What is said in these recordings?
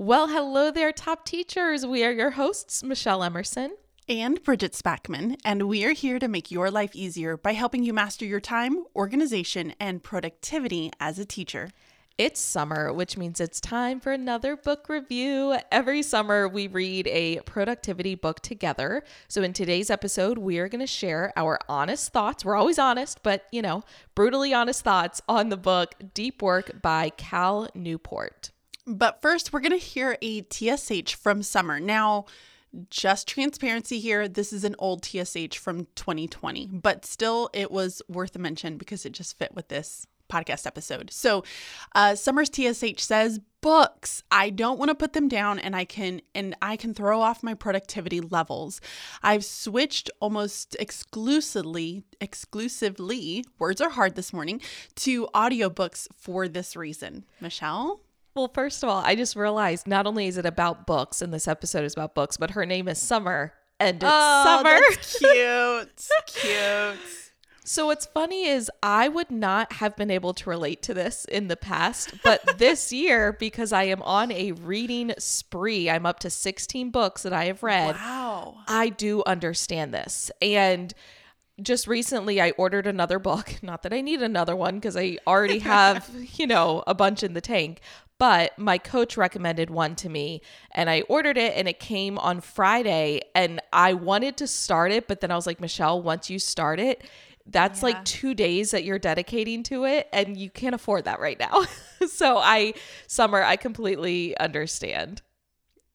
Well, hello there, top teachers. We are your hosts, Michelle Emerson. And Bridget Spackman, and we are here to make your life easier by helping you master your time, organization, and productivity as a teacher. It's summer, which means it's time for another book review. Every summer, we read a productivity book together. So, in today's episode, we are going to share our honest thoughts. We're always honest, but you know, brutally honest thoughts on the book Deep Work by Cal Newport. But first, we're going to hear a TSH from Summer. Now, just transparency here, this is an old TSH from 2020, but still, it was worth a mention because it just fit with this podcast episode. So, uh, Summer's TSH says, books i don't want to put them down and i can and i can throw off my productivity levels i've switched almost exclusively exclusively words are hard this morning to audiobooks for this reason michelle well, first of all, I just realized not only is it about books, and this episode is about books, but her name is Summer, and it's oh, Summer. That's cute, cute. So what's funny is I would not have been able to relate to this in the past, but this year because I am on a reading spree, I'm up to 16 books that I have read. Wow. I do understand this. And just recently I ordered another book. Not that I need another one because I already have, you know, a bunch in the tank, but my coach recommended one to me and I ordered it and it came on Friday and I wanted to start it, but then I was like, Michelle, once you start it, that's yeah. like two days that you're dedicating to it and you can't afford that right now. so I, Summer, I completely understand.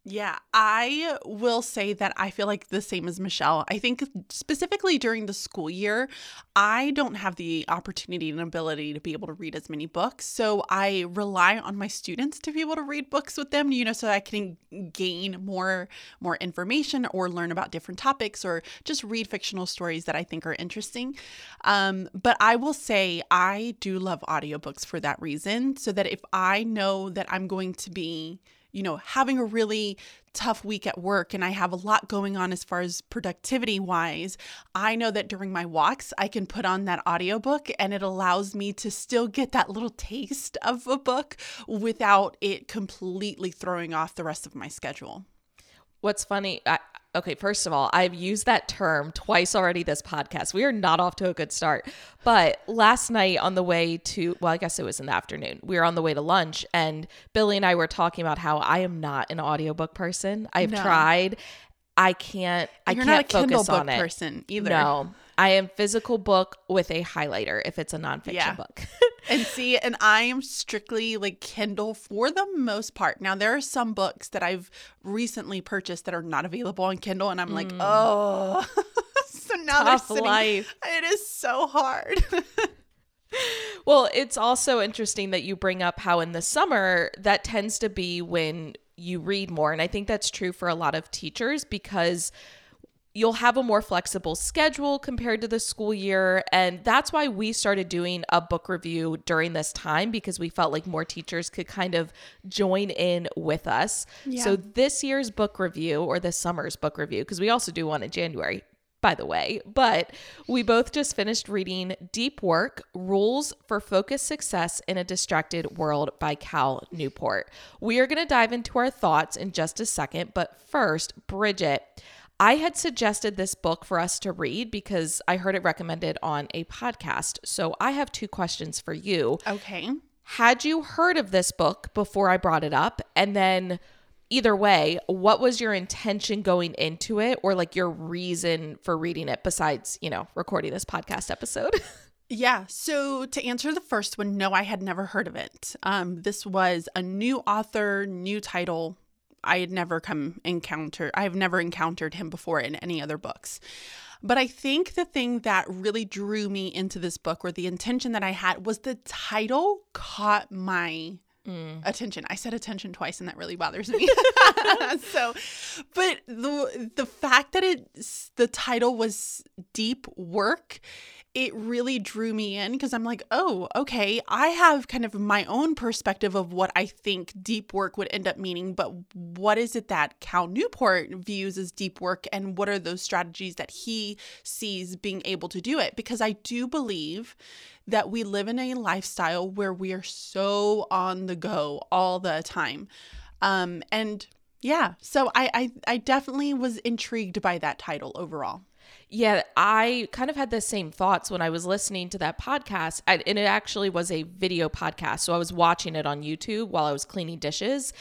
Yeah, I will say that I feel like the same as Michelle. I think specifically during the school year, I don't have the opportunity and ability to be able to read as many books. So I rely on my students to be able to read books with them, you know, so I can gain more more information or learn about different topics or just read fictional stories that I think are interesting. Um, but I will say I do love audiobooks for that reason, so that if I know that I'm going to be you know, having a really tough week at work and I have a lot going on as far as productivity wise, I know that during my walks, I can put on that audiobook and it allows me to still get that little taste of a book without it completely throwing off the rest of my schedule. What's funny, I, Okay, first of all, I've used that term twice already this podcast. We are not off to a good start. But last night on the way to, well, I guess it was in the afternoon, we were on the way to lunch, and Billy and I were talking about how I am not an audiobook person. I've no. tried. I can't. I You're can't not a focus Kindle on book it. person either. No, I am physical book with a highlighter if it's a nonfiction yeah. book. and see, and I am strictly like Kindle for the most part. Now there are some books that I've recently purchased that are not available on Kindle, and I'm like, mm. oh. so now Tough they're sitting. life. It is so hard. well, it's also interesting that you bring up how in the summer that tends to be when you read more, and I think that's true for a lot of teachers because you'll have a more flexible schedule compared to the school year. And that's why we started doing a book review during this time because we felt like more teachers could kind of join in with us. Yeah. So, this year's book review, or this summer's book review, because we also do one in January, by the way, but we both just finished reading Deep Work Rules for Focused Success in a Distracted World by Cal Newport. We are going to dive into our thoughts in just a second, but first, Bridget. I had suggested this book for us to read because I heard it recommended on a podcast. So I have two questions for you. Okay. Had you heard of this book before I brought it up? And then, either way, what was your intention going into it or like your reason for reading it besides, you know, recording this podcast episode? Yeah. So to answer the first one, no, I had never heard of it. Um, this was a new author, new title I had never come encounter I have never encountered him before in any other books. But I think the thing that really drew me into this book or the intention that I had was the title caught my Mm. attention. I said attention twice and that really bothers me. so, but the the fact that it the title was deep work it really drew me in because I'm like, oh, okay, I have kind of my own perspective of what I think deep work would end up meaning, but what is it that Cal Newport views as deep work and what are those strategies that he sees being able to do it? Because I do believe that we live in a lifestyle where we are so on the go all the time. Um, and yeah, so I, I I definitely was intrigued by that title overall. Yeah, I kind of had the same thoughts when I was listening to that podcast. and it actually was a video podcast. So I was watching it on YouTube while I was cleaning dishes.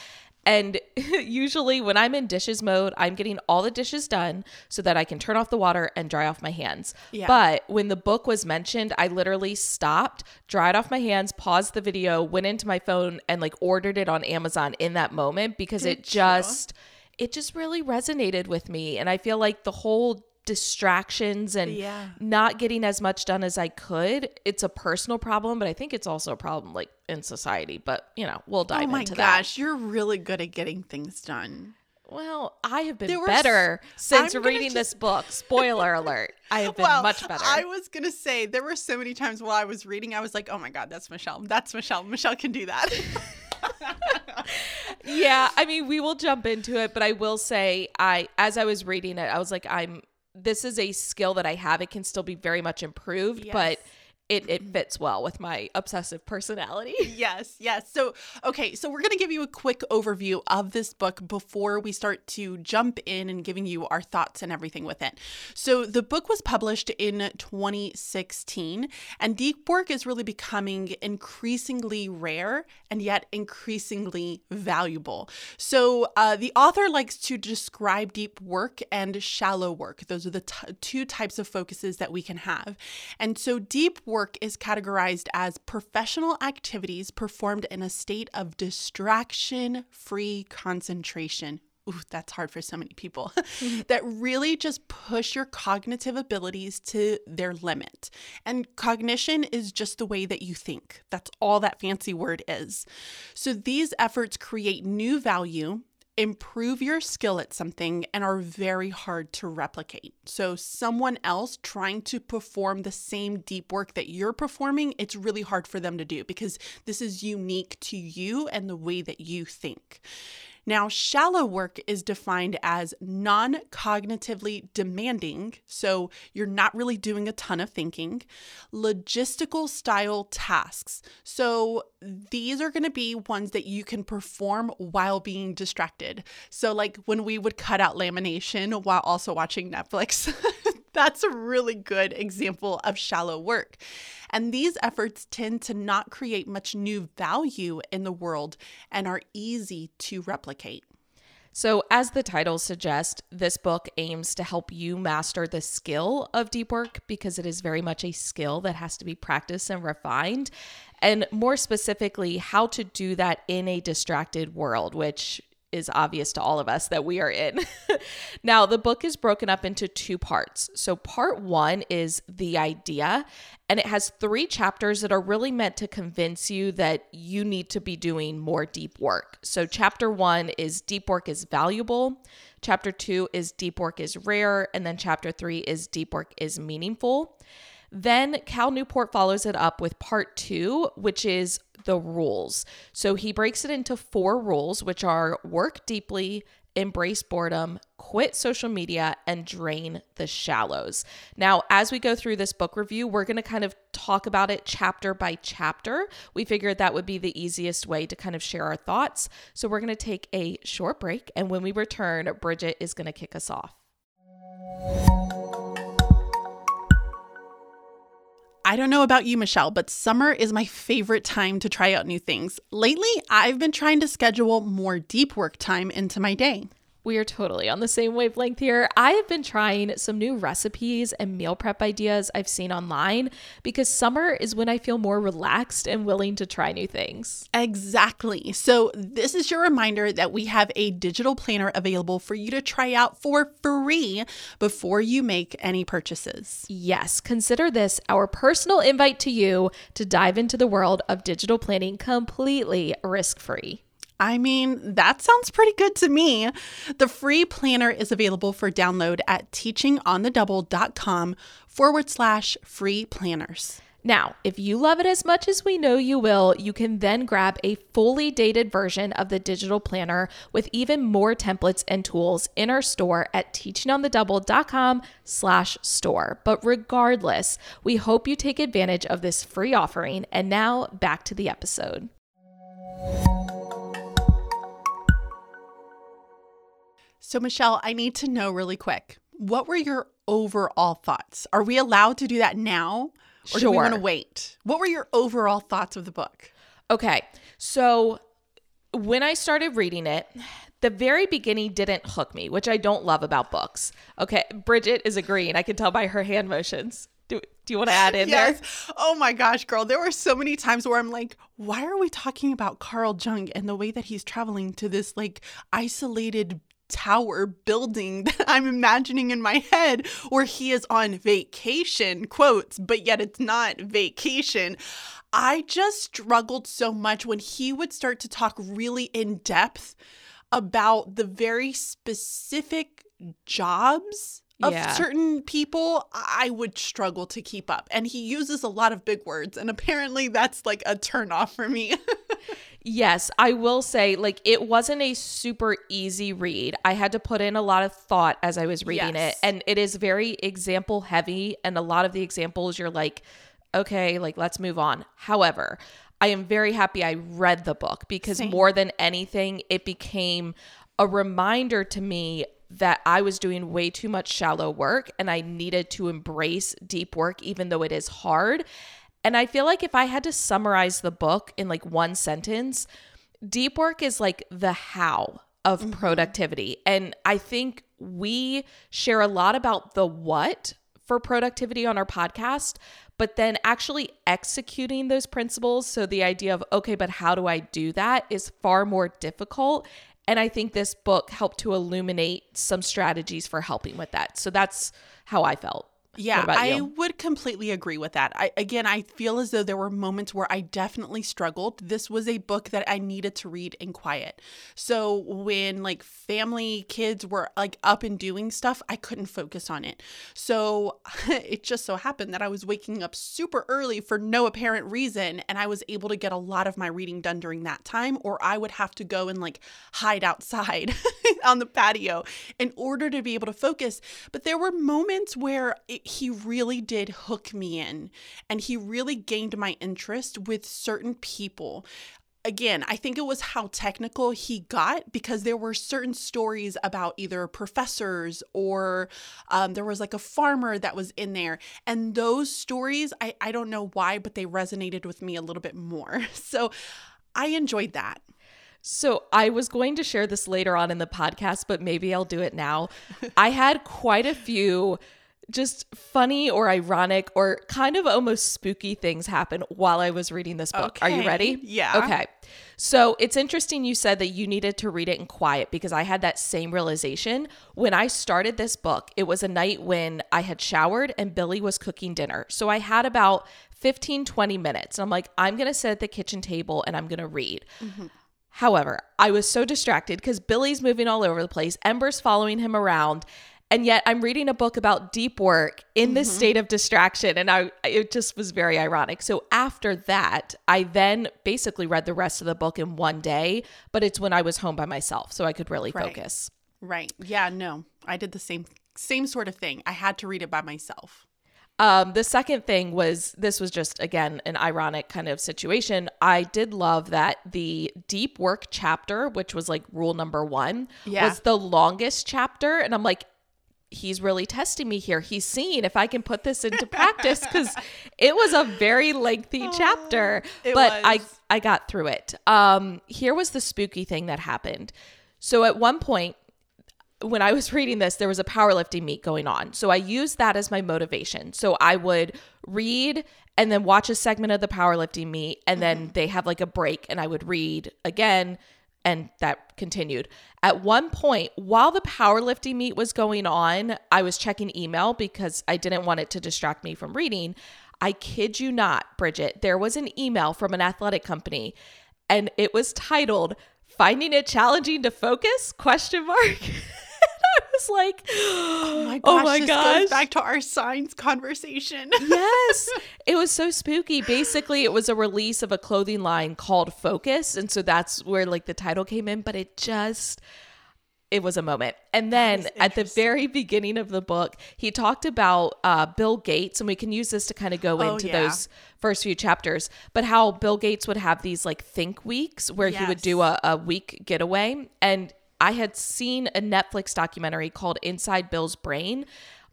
And usually, when I'm in dishes mode, I'm getting all the dishes done so that I can turn off the water and dry off my hands. Yeah. But when the book was mentioned, I literally stopped, dried off my hands, paused the video, went into my phone, and like ordered it on Amazon in that moment because Did it you? just. It just really resonated with me. And I feel like the whole distractions and Yeah. not getting as much done as I could. It's a personal problem, but I think it's also a problem like in society. But you know, we'll dive oh my into gosh, you're really good at getting things done. Well, I have been were better since reading just- this book. Spoiler alert. I have been well, much better. I was gonna say there were so many times while I was reading, I was like, "Oh my god, that's Michelle. That's Michelle. Michelle can do that." yeah, I mean, we will jump into it, but I will say I as I was reading it, I was like I'm this is a skill that I have. It can still be very much improved, but Yes. It it fits well with my obsessive personality. yes, yes. So, okay, so we're going to give you a quick overview of this book before we start to jump in and giving you our thoughts and everything with it. So, the book was published in 2016, and deep work is really becoming increasingly rare and yet increasingly valuable. So, uh, the author likes to describe deep work and shallow work. Those are the t- two types of focuses that we can have. And so, deep work is categorized as professional activities performed in a state of distraction free concentration. Ooh, that's hard for so many people. that really just push your cognitive abilities to their limit. And cognition is just the way that you think. That's all that fancy word is. So these efforts create new value improve your skill at something and are very hard to replicate. So, someone else trying to perform the same deep work that you're performing, it's really hard for them to do because this is unique to you and the way that you think. Now, shallow work is defined as non cognitively demanding, so you're not really doing a ton of thinking, logistical style tasks. So these are going to be ones that you can perform while being distracted. So, like when we would cut out lamination while also watching Netflix. That's a really good example of shallow work. And these efforts tend to not create much new value in the world and are easy to replicate. So, as the title suggests, this book aims to help you master the skill of deep work because it is very much a skill that has to be practiced and refined. And more specifically, how to do that in a distracted world, which is obvious to all of us that we are in. now, the book is broken up into two parts. So, part one is the idea, and it has three chapters that are really meant to convince you that you need to be doing more deep work. So, chapter one is deep work is valuable. Chapter two is deep work is rare. And then chapter three is deep work is meaningful. Then Cal Newport follows it up with part two, which is the rules. So he breaks it into four rules, which are work deeply, embrace boredom, quit social media, and drain the shallows. Now, as we go through this book review, we're going to kind of talk about it chapter by chapter. We figured that would be the easiest way to kind of share our thoughts. So we're going to take a short break. And when we return, Bridget is going to kick us off. I don't know about you, Michelle, but summer is my favorite time to try out new things. Lately, I've been trying to schedule more deep work time into my day. We are totally on the same wavelength here. I have been trying some new recipes and meal prep ideas I've seen online because summer is when I feel more relaxed and willing to try new things. Exactly. So, this is your reminder that we have a digital planner available for you to try out for free before you make any purchases. Yes, consider this our personal invite to you to dive into the world of digital planning completely risk free. I mean, that sounds pretty good to me. The free planner is available for download at teachingonthedouble.com forward slash free planners. Now, if you love it as much as we know you will, you can then grab a fully dated version of the digital planner with even more templates and tools in our store at teachingonthedouble.com slash store. But regardless, we hope you take advantage of this free offering. And now back to the episode. So, Michelle, I need to know really quick what were your overall thoughts? Are we allowed to do that now? Or do we want to wait? What were your overall thoughts of the book? Okay. So when I started reading it, the very beginning didn't hook me, which I don't love about books. Okay. Bridget is agreeing. I can tell by her hand motions. Do, do you want to add in there? Oh my gosh, girl. There were so many times where I'm like, why are we talking about Carl Jung and the way that he's traveling to this like isolated tower building that I'm imagining in my head where he is on vacation, quotes, but yet it's not vacation. I just struggled so much when he would start to talk really in depth about the very specific jobs of Yeah. certain people, I would struggle to keep up. And he uses a lot of big words, and apparently that's like a turn off for me. Yes, I will say, like, it wasn't a super easy read. I had to put in a lot of thought as I was reading Yes. it. And it is very example heavy. And a lot of the examples, you're like, okay, like, let's move on. However, I am very happy I read the book because Same. more than anything, it became a reminder to me that I was doing way too much shallow work and I needed to embrace deep work, even though it is hard. And I feel like if I had to summarize the book in like one sentence, deep work is like the how of mm-hmm. productivity. And I think we share a lot about the what for productivity on our podcast, but then actually executing those principles. So the idea of, okay, but how do I do that is far more difficult. And I think this book helped to illuminate some strategies for helping with that. So that's how I felt. Yeah, I you? would completely agree with that. I again, I feel as though there were moments where I definitely struggled. This was a book that I needed to read in quiet. So when like family, kids were like up and doing stuff, I couldn't focus on it. So it just so happened that I was waking up super early for no apparent reason and I was able to get a lot of my reading done during that time or I would have to go and like hide outside on the patio in order to be able to focus. But there were moments where it, he really did hook me in and he really gained my interest with certain people. Again, I think it was how technical he got because there were certain stories about either professors or um, there was like a farmer that was in there. And those stories, I, I don't know why, but they resonated with me a little bit more. So I enjoyed that. So I was going to share this later on in the podcast, but maybe I'll do it now. I had quite a few just funny or ironic or kind of almost spooky things happen while I was reading this book. Are you ready? Yeah. Okay. So it's interesting you said that you needed to read it in quiet because I had that same realization. When I started this book, it was a night when I had showered and Billy was cooking dinner. So I had about 15, 20 minutes. And I'm like, I'm going to sit at the kitchen table and I'm going to read. Mm-hmm. However, I was so distracted because Billy's moving all over the place, Ember's following him around, and yet I'm reading a book about deep work in this state of distraction, and I it just was very ironic. So after that, I then basically read the rest of the book in one day, but it's when I was home by myself, so I could really Right. focus. Right. Yeah, no. I did the same same sort of thing. I had to read it by myself. Um, the second thing was this was just again an ironic kind of situation. I did love that the deep work chapter, which was like rule number one, Yeah. was the longest chapter, and I'm like, he's really testing me here. He's seeing if I can put this into practice because it was a very lengthy chapter, it but I was. I got through it. Um, here was the spooky thing that happened. So at one point, when I was reading this, there was a powerlifting meet going on. So I used that as my motivation. So I would read and then watch a segment of the powerlifting meet, and then they have like a break, and I would read again, and that continued. At one point, while the powerlifting meet was going on, I was checking email because I didn't want it to distract me from reading. I kid you not, Bridget, there was an email from an athletic company, and it was titled "Finding It Challenging to Focus?" question mark. I was like, Oh my gosh, oh my this gosh. goes back to our signs conversation. yes. It was so spooky. Basically, it was a release of a clothing line called Focus. And so that's where like the title came in, but it just it was a moment. And then at the very beginning of the book, he talked about uh, Bill Gates, and we can use this to kind of go Oh, into yeah. those first few chapters, but how Bill Gates would have these like think weeks where he would do a, a week getaway. And I had seen a Netflix documentary called Inside Bill's Brain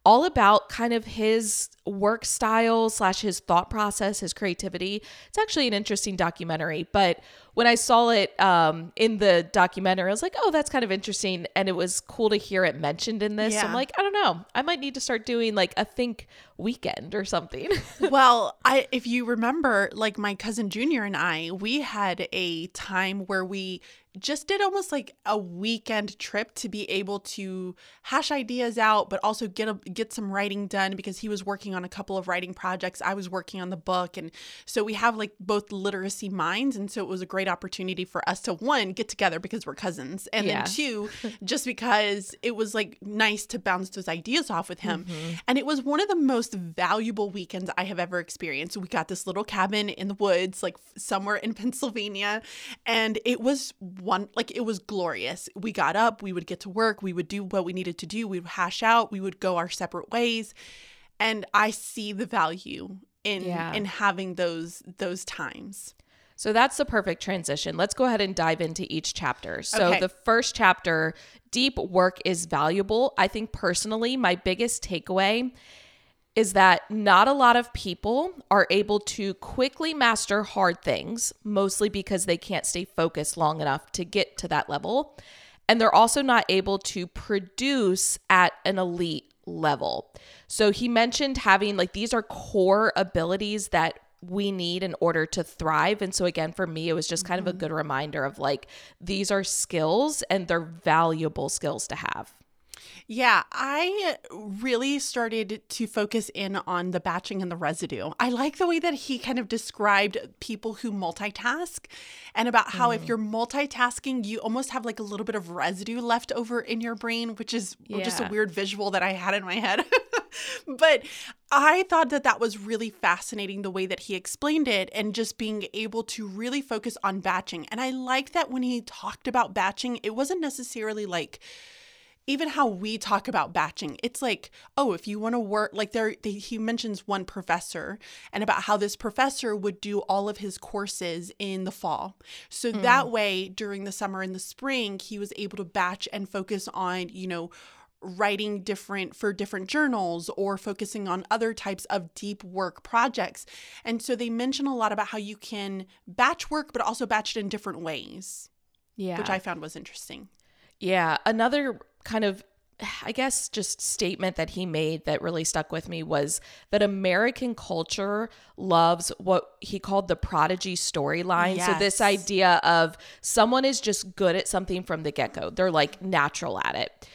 all about kind of his work style slash his thought process, his creativity. It's actually an interesting documentary, but when I saw it um, in the documentary, I was like, oh, that's kind of interesting. And it was cool to hear it mentioned in this. Yeah. So I'm like, I don't know. I might need to start doing like a think weekend or something. well, I if you remember, like my cousin Junior and I, we had a time where we just did almost like a weekend trip to be able to hash ideas out but also get a, get some writing done because he was working on a couple of writing projects I was working on the book and so we have like both literacy minds and so it was a great opportunity for us to one get together because we're cousins and yeah. then two just because it was like nice to bounce those ideas off with him mm-hmm. and it was one of the most valuable weekends I have ever experienced we got this little cabin in the woods like somewhere in Pennsylvania and it was one like it was glorious. We got up, we would get to work, we would do what we needed to do, we would hash out, we would go our separate ways. And I see the value in yeah. in having those those times. So that's the perfect transition. Let's go ahead and dive into each chapter. So okay. the first chapter, deep work is valuable. I think personally, my biggest takeaway is that not a lot of people are able to quickly master hard things, mostly because they can't stay focused long enough to get to that level. And they're also not able to produce at an elite level. So he mentioned having like these are core abilities that we need in order to thrive. And so, again, for me, it was just kind of a mm-hmm. good reminder of like, these are skills and they're valuable skills to have. Yeah, I really started to focus in on the batching and the residue. I like the way that he kind of described people who multitask and about how mm. if you're multitasking, you almost have like a little bit of residue left over in your brain, which is yeah. just a weird visual that I had in my head. but I thought that that was really fascinating the way that he explained it and just being able to really focus on batching. And I like that when he talked about batching, it wasn't necessarily like, even how we talk about batching it's like oh if you want to work like there they, he mentions one professor and about how this professor would do all of his courses in the fall so mm. that way during the summer and the spring he was able to batch and focus on you know writing different for different journals or focusing on other types of deep work projects. And so they mention a lot about how you can batch work, but also batch it in different ways. Yeah. Which I found was interesting. Yeah. Another kind of I guess just statement that he made that really stuck with me was that American culture loves what he called the prodigy storyline. Yes. So this idea of someone is just good at something from the get-go. They're like natural at it.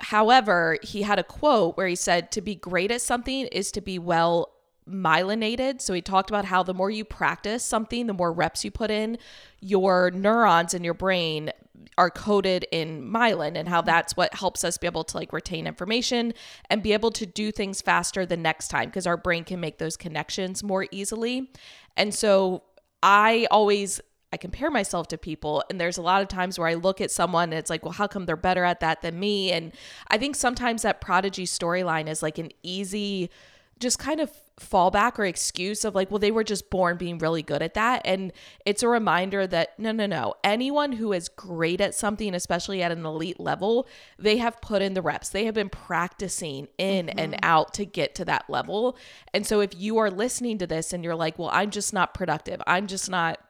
However, he had a quote where he said to be great at something is to be well myelinated. So he talked about how the more you practice something, the more reps you put in, your neurons in your brain are coded in myelin and how that's what helps us be able to like retain information and be able to do things faster the next time because our brain can make those connections more easily. And so I always I compare myself to people and there's a lot of times where I look at someone and it's like, well, how come they're better at that than me? And I think sometimes that prodigy storyline is like an easy just kind of fallback or excuse of like, well, they were just born being really good at that. And it's a reminder that no, no, no. Anyone who is great at something, especially at an elite level, they have put in the reps. They have been practicing in mm-hmm. and out to get to that level. And so if you are listening to this and you're like, well, I'm just not productive, I'm just not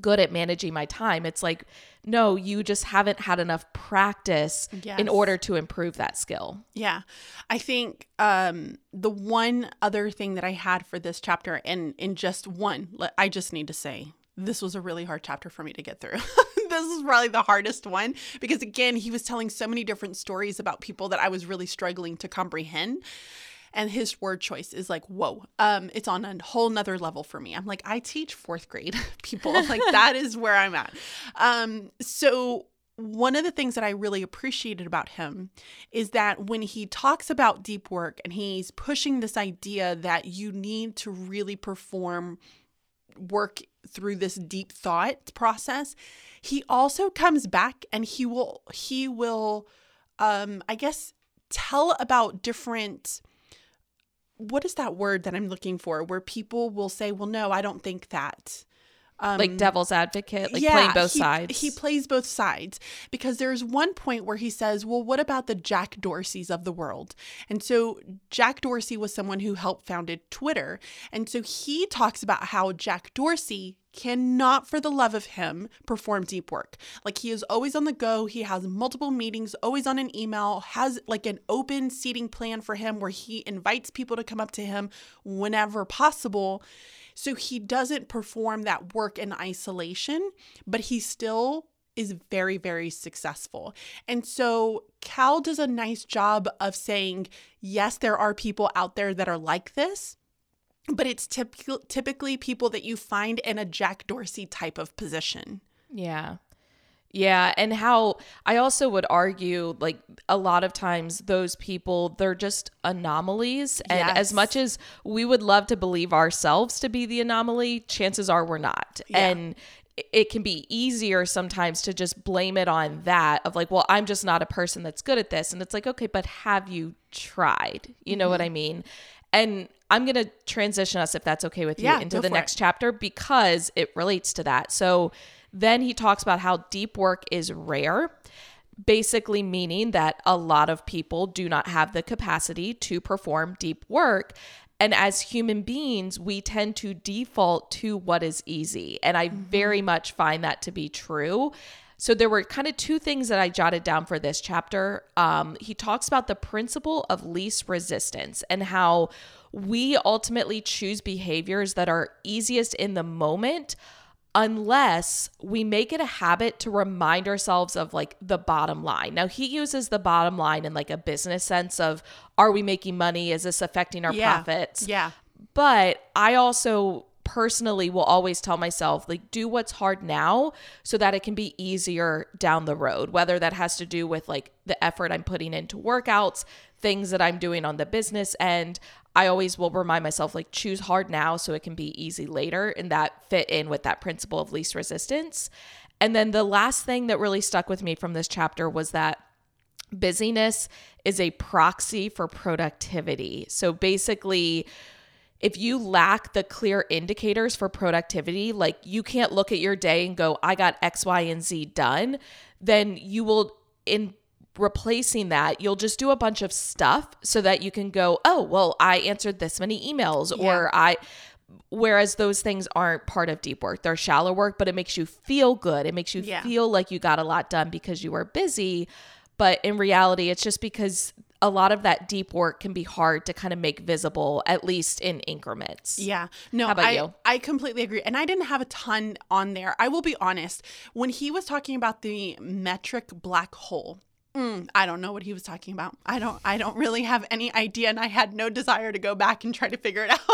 good at managing my time. It's like, no, you just haven't had enough practice yes. in order to improve that skill. Yeah. I think um, the one other thing that I had for this chapter, and in just one, I just need to say, this was a really hard chapter for me to get through. this is probably the hardest one because, again, he was telling so many different stories about people that I was really struggling to comprehend and his word choice is like whoa um it's on a whole nother level for me. I'm like i teach fourth grade people. Like that is where i'm at. Um so one of the things that I really appreciated about him is that when he talks about deep work and he's pushing this idea that you need to really perform work through this deep thought process, he also comes back and he will he will um I guess tell about different what is that word that I'm looking for where people will say, well, no, I don't think that. Um, like devil's advocate, like playing both he, sides. He plays both sides because there's one point where he says, Well, what about the Jack Dorseys of the world? And so Jack Dorsey was someone who helped founded Twitter. And so he talks about how Jack Dorsey cannot for the love of him perform deep work. Like he is always on the go, he has multiple meetings, always on an email, has like an open seating plan for him where he invites people to come up to him whenever possible. So he doesn't perform that work in isolation, but he still is very, very successful. And so Cal does a nice job of saying, yes, there are people out there that are like this, but it's typ- typically people that you find in a Jack Dorsey type of position. Yeah. Yeah, and how I also would argue like a lot of times those people they're just anomalies and Yes. as much as we would love to believe ourselves to be the anomaly, chances are we're not. Yeah. And it can be easier sometimes to just blame it on that of like, well, I'm just not a person that's good at this and it's like, okay, but have you tried? You know what Mm-hmm. I mean? And I'm going to transition us if that's okay with you Yeah, into the for it. next chapter because it relates to that. So then he talks about how deep work is rare, basically meaning that a lot of people do not have the capacity to perform deep work. And as human beings, we tend to default to what is easy. And I very much find that to be true. So there were kind of two things that I jotted down for this chapter. Um, he talks about the principle of least resistance and how we ultimately choose behaviors that are easiest in the moment unless we make it a habit to remind ourselves of like the bottom line. Now he uses the bottom line in like a business sense of are we making money? Is this affecting our Yeah. profits? Yeah. But I also personally will always tell myself like do what's hard now so that it can be easier down the road whether that has to do with like the effort I'm putting into workouts things that I'm doing on the business end I always will remind myself like choose hard now so it can be easy later and that fit in with that principle of least resistance and then the last thing that really stuck with me from this chapter was that busyness is a proxy for productivity. So basically, if you lack the clear indicators for productivity, like you can't look at your day and go, I got X, Y, and Z done, then you will, in replacing that, you'll just do a bunch of stuff so that you can go, oh, well, I answered this many emails or I, whereas those things aren't part of deep work they're shallow work but it makes you feel good it makes you Yeah. feel like you got a lot done because you were busy but in reality it's just because a lot of that deep work can be hard to kind of make visible at least in increments Yeah. No, How about I, you? I completely agree. And I didn't have a ton on there. I will be honest. When he was talking about the metric black hole, mm, I don't know what he was talking about. I don't I don't really have any idea and I had no desire to go back and try to figure it out.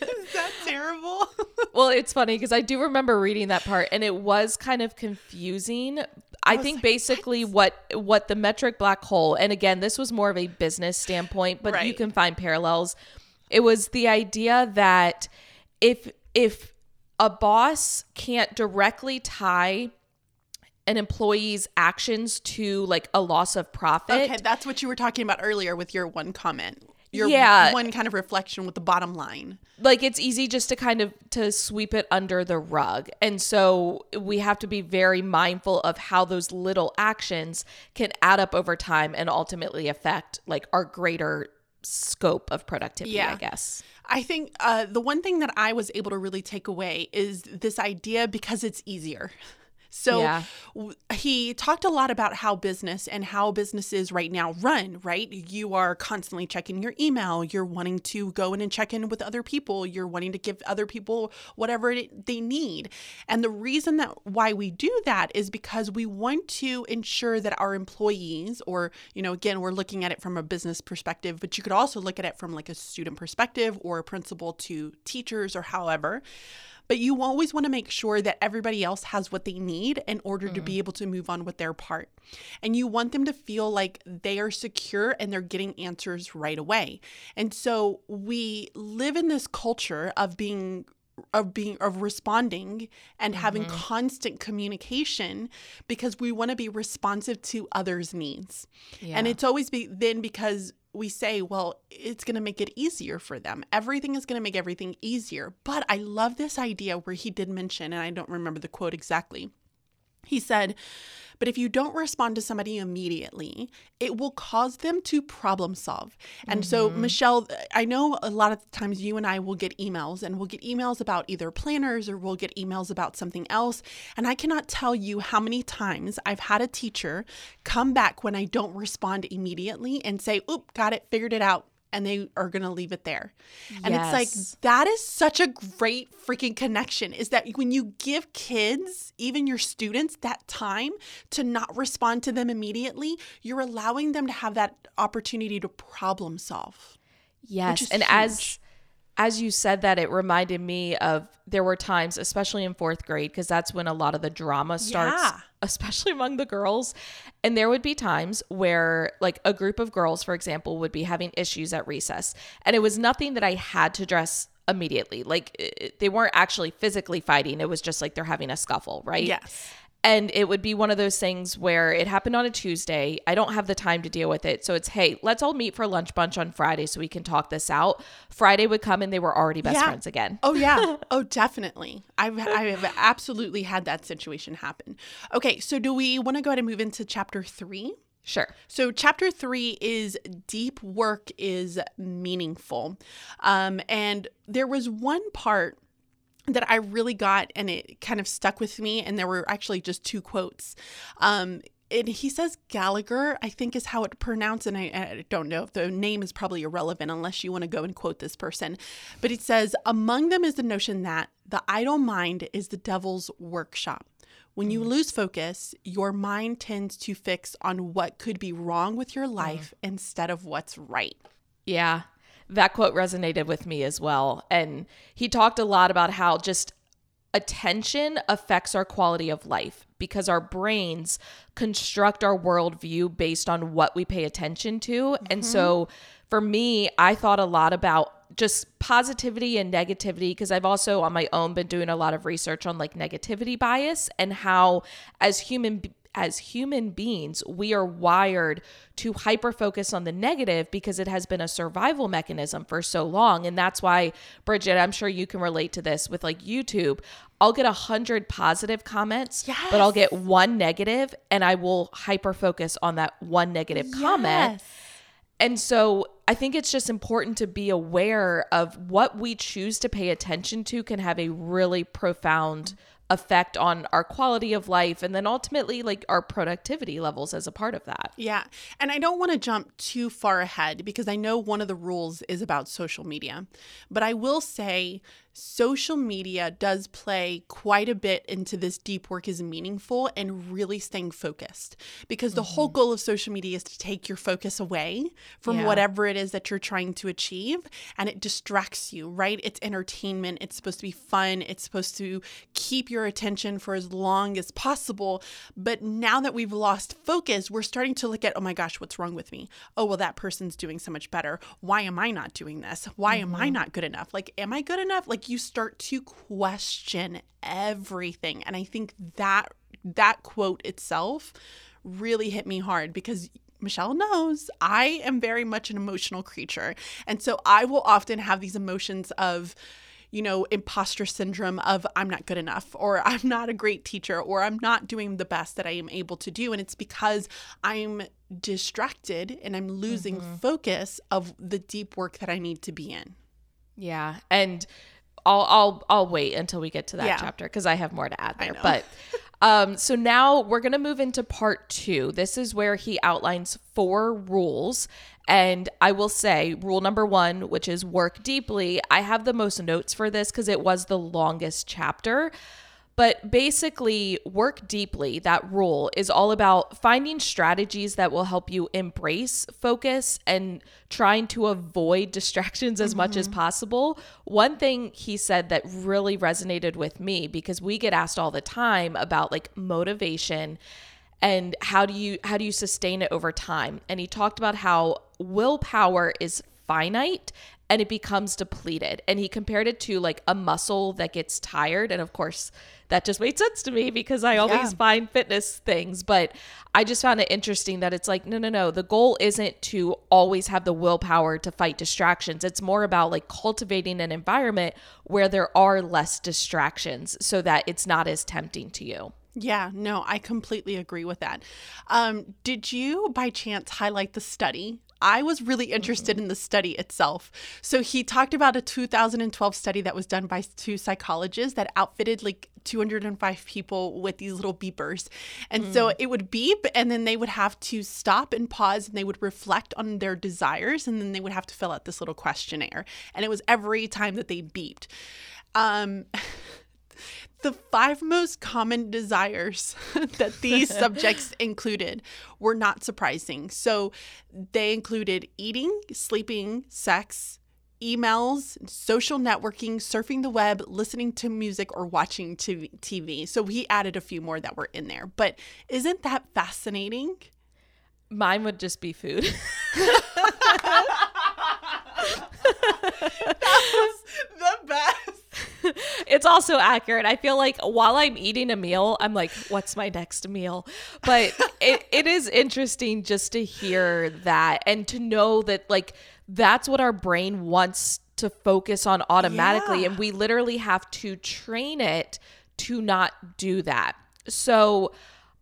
Is that terrible? well it's funny because i do remember reading that part and it was kind of confusing i, was think like, basically what what the metric black hole and again this was more of a business standpoint but you can find parallels it was the idea that if if a boss can't directly tie an employee's actions to like a loss of profit okay, that's what you were talking about earlier with your one comment. Your Yeah. one kind of reflection with the bottom line. like it's easy just to kind of to sweep it under the rug and so we have to be very mindful of how those little actions can add up over time and ultimately affect like our greater scope of productivity Yeah. i guess I think uh, the one thing that I was able to really take away is this idea because it's easier. So Yeah. w- he talked a lot about how business and how businesses right now run, right? You are constantly checking your email. You're wanting to go in and check in with other people. You're wanting to give other people whatever it, they need. And the reason that why we do that is because we want to ensure that our employees or, you know, again, we're looking at it from a business perspective, but you could also look at it from like a student perspective or a principal to teachers or however but you always want to make sure that everybody else has what they need in order to be mm-hmm. able to move on with their part. And you want them to feel like they are secure and they're getting answers right away. And so we live in this culture of being of being of responding and having mm-hmm. constant communication because we want to be responsive to others needs and it's always be then because we say, well, it's going to make it easier for them. Everything is going to make everything easier. But I love this idea where he did mention, and I don't remember the quote exactly. He said, but if you don't respond to somebody immediately, it will cause them to problem solve. And mm-hmm. so, Michelle, I know a lot of times you and I will get emails and we'll get emails about either planners or we'll get emails about something else. And I cannot tell you how many times I've had a teacher come back when I don't respond immediately and say, Oop, got it, figured it out and they are going to leave it there. And yes. it's like that is such a great freaking connection is that when you give kids, even your students that time to not respond to them immediately, you're allowing them to have that opportunity to problem solve. Yes. And huge. as as you said that it reminded me of there were times especially in 4th grade because that's when a lot of the drama starts yeah. especially among the girls. And there would be times where like a group of girls for example would be having issues at recess and it was nothing that I had to address immediately. Like it, they weren't actually physically fighting. It was just like they're having a scuffle right? Yes and it would be one of those things where it happened on a Tuesday. I don't have the time to deal with it. So it's, hey, let's all meet for lunch bunch on Friday so we can talk this out. Friday would come and they were already best yeah. friends again. Oh, yeah. oh, definitely. I've, I've absolutely had that situation happen. Okay. So do we want to go ahead and move into chapter three? Sure. So, chapter three is deep work is meaningful. Um, and there was one part that I really got and it kind of stuck with me. And there were actually just two quotes. Um, and he says Gallagher, I think is how it pronounced, and I, I, don't know if the name is probably irrelevant unless you want to go and quote this person. But it says, among them is the notion that the idle mind is the devil's workshop. When you mm. lose focus, your mind tends to fix on what could be wrong with your life mm. instead of what's right. Yeah, that quote resonated with me as well. And he talked a lot about how just attention affects our quality of life because our brains construct our worldview based on what we pay attention to. Mm-hmm. And so for me, I thought a lot about just positivity and negativity because I've also on my own been doing a lot of research on like negativity bias and how as human as human beings, we are wired to hyper focus on the negative because it has been a survival mechanism for so long. And that's why, Bridget, I'm sure you can relate to this with like YouTube. I'll get a hundred positive comments, yes. but I'll get one negative and I will hyper focus on that one negative yes. comment. And so I think it's just important to be aware of what we choose to pay attention to can have a really profound effect on our quality of life and then ultimately like our productivity levels as a part of that. Yeah. And I don't want to jump too far ahead because I know one of the rules is about social media. But I will say social media does play quite a bit into this deep work is meaningful and really staying focused because the mm-hmm. whole goal of social media is to take your focus away from yeah. whatever it is that you're trying to achieve and it distracts you, right? It's entertainment, it's supposed to be fun, it's supposed to keep your attention for as long as possible. But now that we've lost focus, we're starting to look at, oh my gosh, what's wrong with me? Oh, well, that person's doing so much better. Why am I not doing this? Why mm-hmm. am I mm-hmm. not good enough? Like, am I good enough? Like, you start to question everything. And I think that that quote itself really hit me hard because Michelle knows I am very much an emotional creature. And so I will often have these emotions of, you know, imposter syndrome of I'm not good enough or I'm not a great teacher or I'm not doing the best that I am able to do. And it's because I'm distracted and I'm losing mm-hmm. focus of the deep work that I need to be in. Yeah. And I'll I'll I'll wait until we get to that yeah. chapter because I have more to add there. But um, so now we're gonna move into part two. This is where he outlines four rules. And I will say, rule number one, which is work deeply, I have the most notes for this because it was the longest chapter. But basically, work deeply, that rule is all about finding strategies that will help you embrace focus and trying to avoid distractions as mm-hmm. much as mm-hmm. possible. One thing he said that really resonated with me because we get asked all the time about like motivation and how do you how do you sustain it over time? And he talked about how willpower is finite and it becomes depleted. And he compared it to like a muscle that gets tired. And of course, that just made sense to me because I always Yeah. find fitness things. But I just found it interesting that it's like, no, no, no. The goal isn't to always have the willpower to fight distractions. It's more about like cultivating an environment where there are less distractions so that it's not as tempting to you. Yeah, no, I completely agree with that. Um, did you by chance highlight the study? I was really interested in the study itself. So he talked about a 2012 study that was done by two psychologists that outfitted like 205 people with these little beepers. And so it would beep and then they would have to stop and pause and they would reflect on their desires and then they would have to fill out this little questionnaire. And it was every time that they beeped. Um the five most common desires that these subjects included were not surprising. So they included eating, sleeping, sex, emails, social networking, surfing the web, listening to music, or watching TV. TV. So he added a few more that were in there. But isn't that fascinating? Mine would just be food. That was the best. it's also accurate. I feel like while I'm eating a meal, I'm like, what's my next meal? But it, it is interesting just to hear that and to know that, like, that's what our brain wants to focus on automatically. Yeah. And we literally have to train it to not do that. So,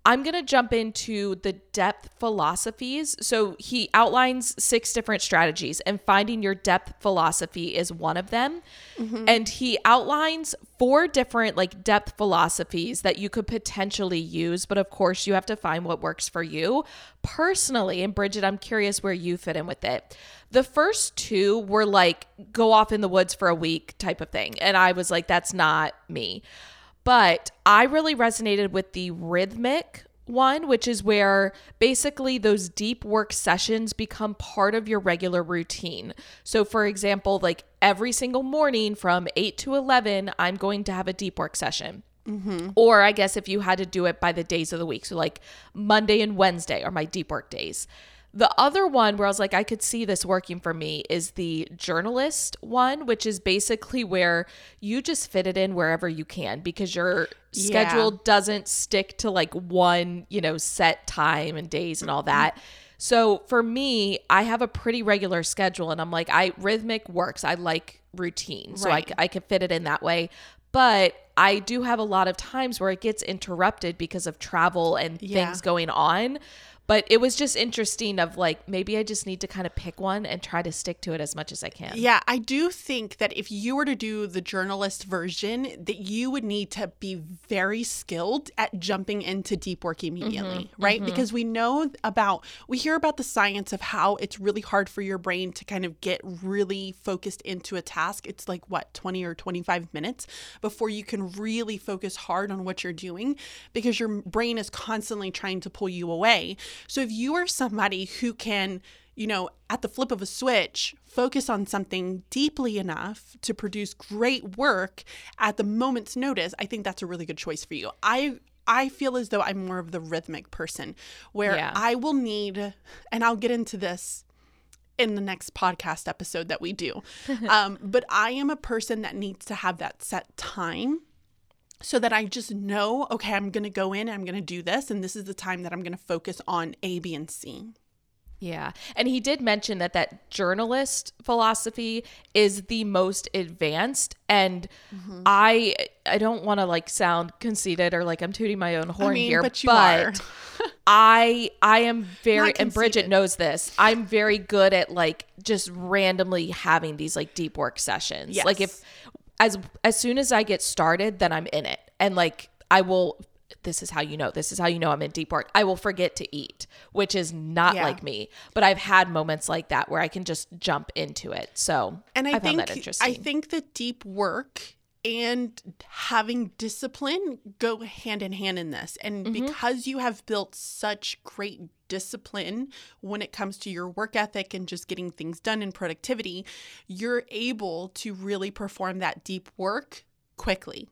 I'm going to jump into the depth philosophies. So he outlines six different strategies, and finding your depth philosophy is one of them. Mm-hmm. And he outlines four different like depth philosophies that you could potentially use, but of course you have to find what works for you. Personally, and Bridget, I'm curious where you fit in with it. The first two were like go off in the woods for a week type of thing. And I was like, that's not me. But I really resonated with the rhythmic one, which is where basically those deep work sessions become part of your regular routine. So, for example, like every single morning from 8 to 11, I'm going to have a deep work session. Mm-hmm. Or I guess if you had to do it by the days of the week. So, like Monday and Wednesday are my deep work days. The other one where I was like, I could see this working for me is the journalist one, which is basically where you just fit it in wherever you can because your Yeah. schedule doesn't stick to like one, you know, set time and days and all mm-hmm. that. So for me, I have a pretty regular schedule and I'm like, I rhythmic works. I like routine. So I, Right. c- I can fit it in that way. But I do have a lot of times where it gets interrupted because of travel and Yeah. things going on. But it was just interesting of like maybe I just need to kind of pick one and try to stick to it as much as I can. Yeah, I do think that if you were to do the journalist version, that you would need to be very skilled at jumping into deep work immediately, mm-hmm, right? Mm-hmm. Because we know about we hear about the science of how it's really hard for your brain to kind of get really focused into a task. It's like what, 20 or 25 minutes before you can really focus hard on what you're doing because your brain is constantly trying to pull you away. So if you are somebody who can you know, at the flip of a switch, focus on something deeply enough to produce great work at the moment's notice, I think that's a really good choice for you. I I feel as though I'm more of the rhythmic person where Yeah. I will need and I'll get into this in the next podcast episode that we do. um, but I am a person that needs to have that set time so that I just know, okay, I'm going to go in and I'm going to do this. And this is the time that I'm going to focus on A, B, and C. Yeah. And he did mention that that journalist philosophy is the most advanced and Mm-hmm. I I don't want to like sound conceited or like I'm tooting my own horn mean, here, but are. I I am very and Bridget knows this. I'm very good at like just randomly having these like deep work sessions. Like if Yes. As as soon as I get started, then I'm in it. And like I will this is how you know. This is how you know I'm in deep work. I will forget to eat, which is not Yeah. like me. But I've had moments like that where I can just jump into it. So And I, found think that interesting. I think that deep work and having discipline go hand in hand in this. And Mm-hmm. because you have built such great discipline when it comes to your work ethic and just getting things done and productivity, you're able to really perform that deep work quickly.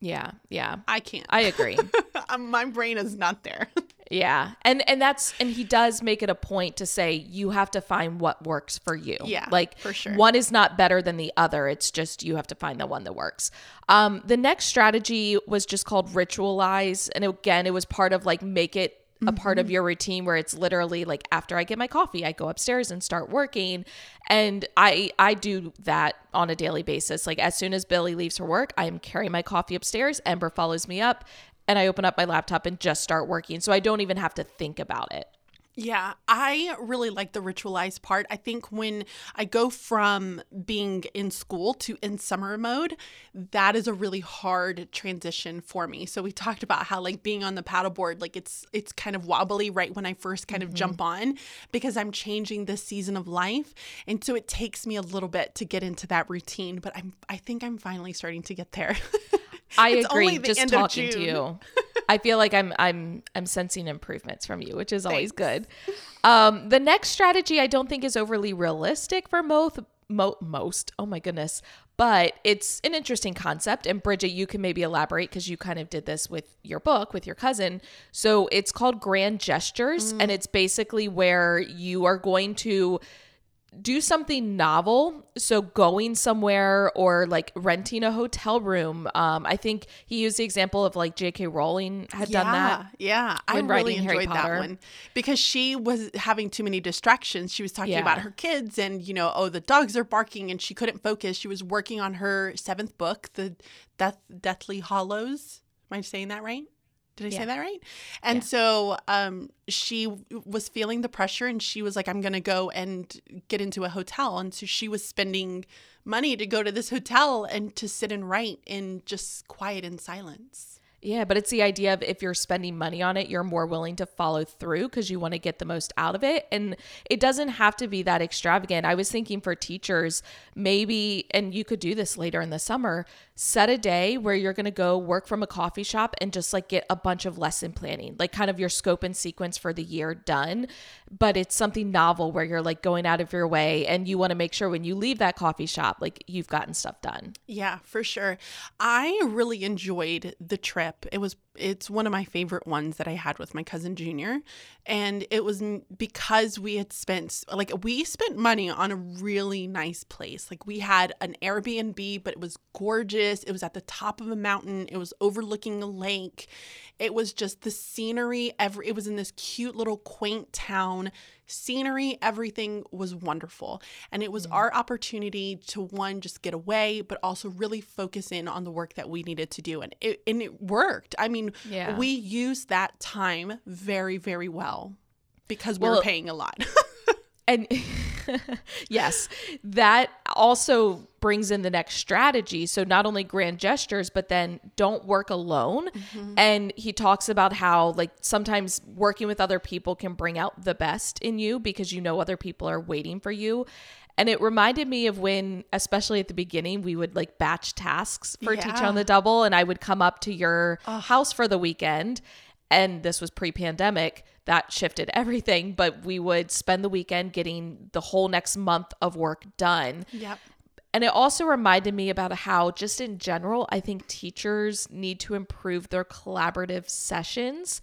yeah, yeah. I can't. I agree. My brain is not there. Yeah. And and that's and he does make it a point to say you have to find what works for you. Yeah, Like for sure. one is not better than the other. It's just you have to find the one that works. Um the next strategy was just called ritualize and again it was part of like make it a part Mm-hmm. of your routine where it's literally like after I get my coffee, I go upstairs and start working. And I I do that on a daily basis. Like as soon as Billy leaves for work, I am carrying my coffee upstairs. Ember follows me up and I open up my laptop and just start working. So I don't even have to think about it. Yeah, I really like the ritualized part. I think when I go from being in school to in summer mode, that is a really hard transition for me. So we talked about how like being on the paddleboard, like it's it's kind of wobbly right when I first kind of jump mm-hmm. on because I'm changing this season of life. And so it takes me a little bit to get into that routine, but I'm I think I'm finally starting to get there. I It's agree. Just talking to you, I feel like I'm I'm I'm sensing improvements from you, which is always good. Um, the next strategy I don't think is overly realistic for most. Mo- most. Oh my goodness. But it's an interesting concept. And Bridget, you can maybe elaborate because you kind of did this with your book with your cousin. So it's called Grand Gestures. And it's basically where you are going to do something novel so going somewhere or like renting a hotel room um i think he used the example of like jk rowling had done that Yeah, I really enjoyed that one because she was having too many distractions. She was talking Yeah. about her kids and, you know, oh, the dogs are barking and she couldn't focus. She was working on her seventh book, The Death Deathly Hollows. Am I saying that right? Did I Yeah. say that right? And Yeah. so um, she was feeling the pressure and she was like, I'm going to go and get into a hotel. And so she was spending money to go to this hotel and to sit and write in just quiet and silence. Yeah, but it's the idea of if you're spending money on it, you're more willing to follow through because you want to get the most out of it. And it doesn't have to be that extravagant. I was thinking for teachers, maybe, and you could do this later in the summer, set a day where you're going to go work from a coffee shop and just like get a bunch of lesson planning, like kind of your scope and sequence for the year done. But it's something novel where you're like going out of your way and you want to make sure when you leave that coffee shop, like you've gotten stuff done. Yeah, for sure. I really enjoyed the trip. It was it's one of my favorite ones that I had with my cousin Junior, and it was because we had spent like we spent money on a really nice place. Like we had an Airbnb, but it was gorgeous. It was at the top of a mountain. It was overlooking a lake. It was just the scenery every it was in this cute little quaint town. Scenery everything was wonderful. And it was mm. our opportunity to one just get away but also really focus in on the work that we needed to do. And it, and it worked. I mean Yeah. we used that time very very well because we Well- were paying a lot. And yes, that also brings in the next strategy. So not only grand gestures, but then don't work alone. Mm-hmm. And he talks about how like sometimes working with other people can bring out the best in you because you know other people are waiting for you. And it reminded me of when, especially at the beginning, we would like batch tasks for Teach on the Double, and I would come up to your house for the weekend. And this was pre pandemic. That shifted everything, but we would spend the weekend getting the whole next month of work done. yep And it also reminded me about how, just in general, I think teachers need to improve their collaborative sessions.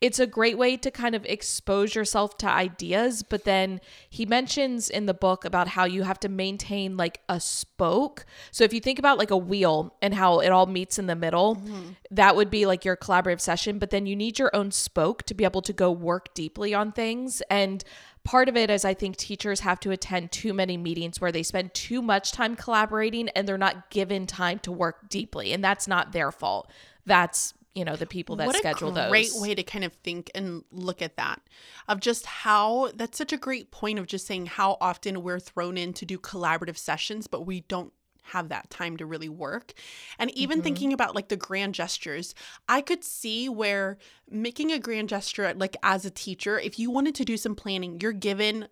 It's a great way to kind of expose yourself to ideas. But then he mentions in the book about how you have to maintain like a spoke. So if you think about like a wheel and how it all meets in the middle, mm-hmm. that would be like your collaborative session. But then you need your own spoke to be able to go work deeply on things. And part of it is I think teachers have to attend too many meetings where they spend too much time collaborating and they're not given time to work deeply. And that's not their fault. That's, you know, the people that schedule those. what schedule a those. great way to kind of think and look at that of just how that's such a great point of just saying how often we're thrown in to do collaborative sessions but we don't have that time to really work. And even Mm-hmm. thinking about like the grand gestures i could see where making a grand gesture like as a teacher if you wanted to do some planning you're given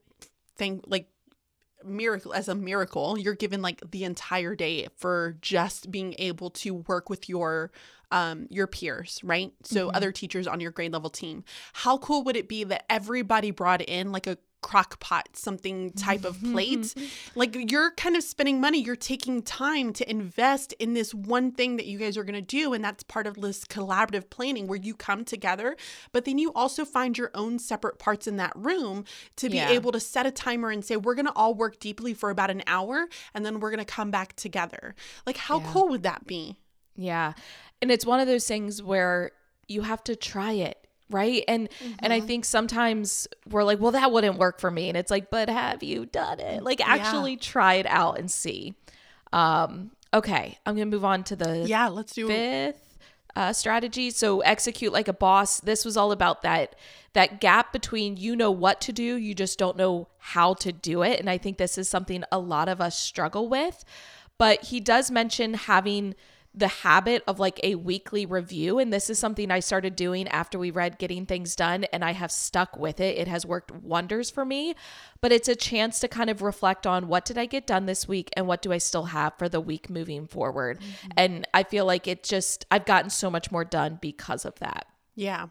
thing like miracle as a miracle you're given like the entire day for just being able to work with your um your peers right? So other teachers on your grade level team. How cool would it be that everybody brought in like a crock pot something type of plate like you're kind of spending money you're taking time to invest in this one thing that you guys are going to do and that's part of this collaborative planning where you come together but then you also find your own separate parts in that room to be Yeah. able to set a timer and say we're going to all work deeply for about an hour and then we're going to come back together like how Yeah. cool would that be Yeah. And it's one of those things where you have to try it, right? And and I think sometimes we're like, well, that wouldn't work for me. And it's like, but have you done it? Like actually try it out and see. Um, okay. I'm gonna move on to the yeah let's do fifth uh, strategy. So execute like a boss. This was all about that that gap between you know what to do, you just don't know how to do it. And I think this is something a lot of us struggle with. But he does mention having the habit of like a weekly review. And this is something I started doing after we read Getting Things Done, and I have stuck with it. It has worked wonders for me. But it's a chance to kind of reflect on what did I get done this week and what do I still have for the week moving forward. Mm-hmm. And I feel like it just, I've gotten so much more done because of that. Yeah,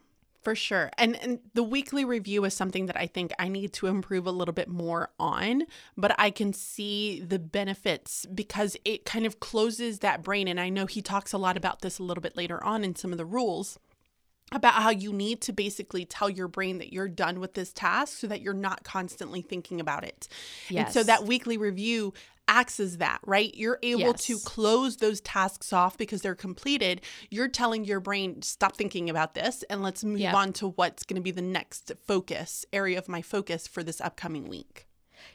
for sure. And and the weekly review is something that I think I need to improve a little bit more on, but I can see the benefits because it kind of closes that brain and I know he talks a lot about this a little bit later on in some of the rules about how you need to basically tell your brain that you're done with this task so that you're not constantly thinking about it. And so that weekly review acts as that, right? You're able to close those tasks off because they're completed. You're telling your brain, stop thinking about this and let's move Yep. on to what's going to be the next focus, area of my focus for this upcoming week.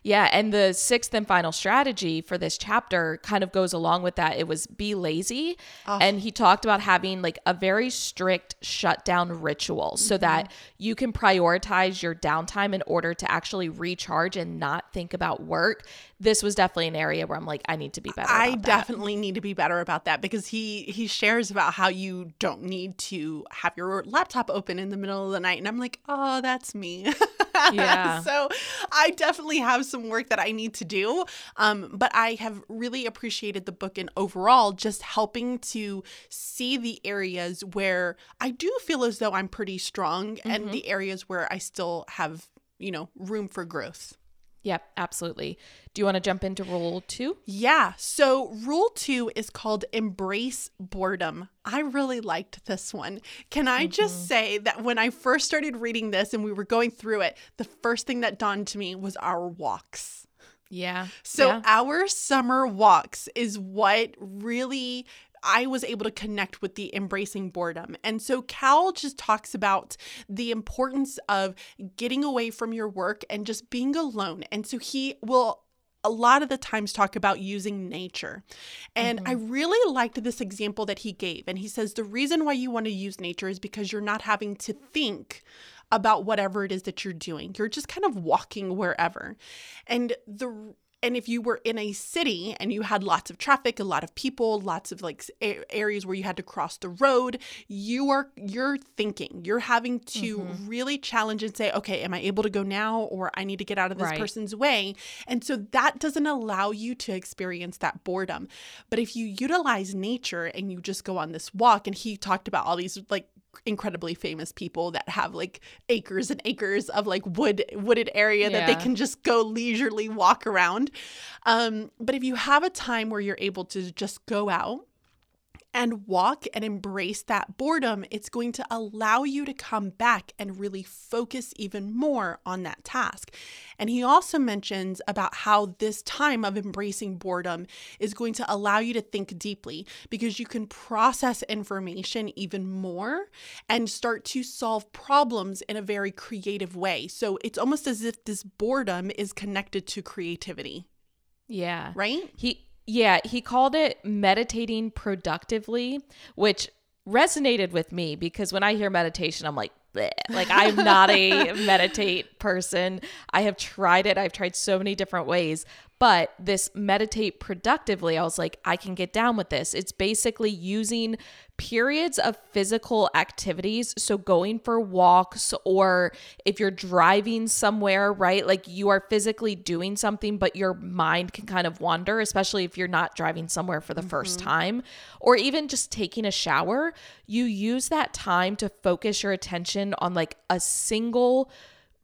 Yeah, and the sixth and final strategy for this chapter kind of goes along with that. It was be lazy. Ah. And he talked about having like a very strict shutdown ritual so mm-hmm. that you can prioritize your downtime in order to actually recharge and not think about work. This was definitely an area where I'm like, I need to be better. I that. definitely need to be better about that because he he shares about how you don't need to have your laptop open in the middle of the night and I'm like, "Oh, that's me." Yeah. so, I definitely have some work that I need to do. Um but I have really appreciated the book and overall just helping to see the areas where I do feel as though I'm pretty strong and the areas where I still have, you know, room for growth. Yep, absolutely. Do you want to jump into rule two? Yeah. So, rule two is called embrace boredom. I really liked this one. Can I just mm-hmm. say that when I first started reading this and we were going through it, the first thing that dawned to me was our walks. Yeah. So, yeah. our summer walks is what really I was able to connect with the embracing boredom. And so, Cal just talks about the importance of getting away from your work and just being alone. And so, he will a lot of the times talk about using nature. And mm-hmm. I really liked this example that he gave. And he says the reason why you want to use nature is because you're not having to think about whatever it is that you're doing. You're just kind of walking wherever. And the and if you were in a city and you had lots of traffic, a lot of people, lots of like a- areas where you had to cross the road, you are you're thinking. You're having to mm-hmm. really challenge and say, "Okay, am I able to go now or I need to get out of this Right. person's way?" And so that doesn't allow you to experience that boredom. But if you utilize nature and you just go on this walk and he talked about all these like incredibly famous people that have like acres and acres of like wood wooded area that they can just go leisurely walk around. Um but if you have a time where you're able to just go out and walk and embrace that boredom, it's going to allow you to come back and really focus even more on that task. And he also mentions about how this time of embracing boredom is going to allow you to think deeply because you can process information even more and start to solve problems in a very creative way. So it's almost as if this boredom is connected to creativity, Yeah. right? He yeah, he called it meditating productively, which resonated with me because when I hear meditation, I'm like, Bleh. like I'm not a meditate person. I have tried it. I've tried so many different ways, but this meditate productively, I was like, I can get down with this. It's basically using periods of physical activities. So going for walks or if you're driving somewhere, right? Like you are physically doing something, but your mind can kind of wander, especially if you're not driving somewhere for the first mm-hmm. time, or even just taking a shower. You use that time to focus your attention on like a single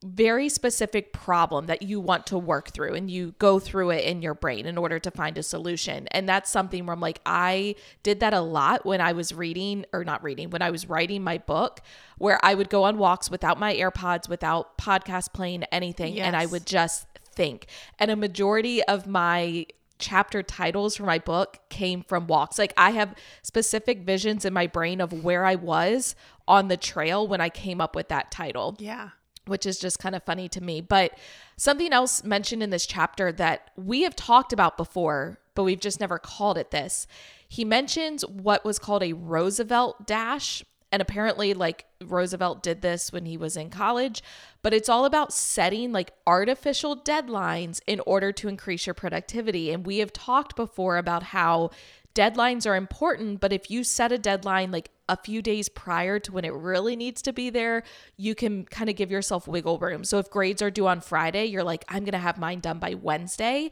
very specific problem that you want to work through and you go through it in your brain in order to find a solution. And that's something where I'm like, I did that a lot when I was reading or not reading, when I was writing my book, where I would go on walks without my AirPods, without podcast playing, anything, yes. and I would just think. And a majority of my chapter titles for my book came from walks. Like I have specific visions in my brain of where I was on the trail when I came up with that title. Yeah which is just kind of funny to me. But something else mentioned in this chapter that we have talked about before, but we've just never called it this. He mentions what was called a Roosevelt dash. And apparently, like Roosevelt did this when he was in college, but it's all about setting like artificial deadlines in order to increase your productivity. And we have talked before about how deadlines are important, but if you set a deadline like a few days prior to when it really needs to be there, you can kind of give yourself wiggle room. So if grades are due on Friday, you're like, I'm going to have mine done by Wednesday.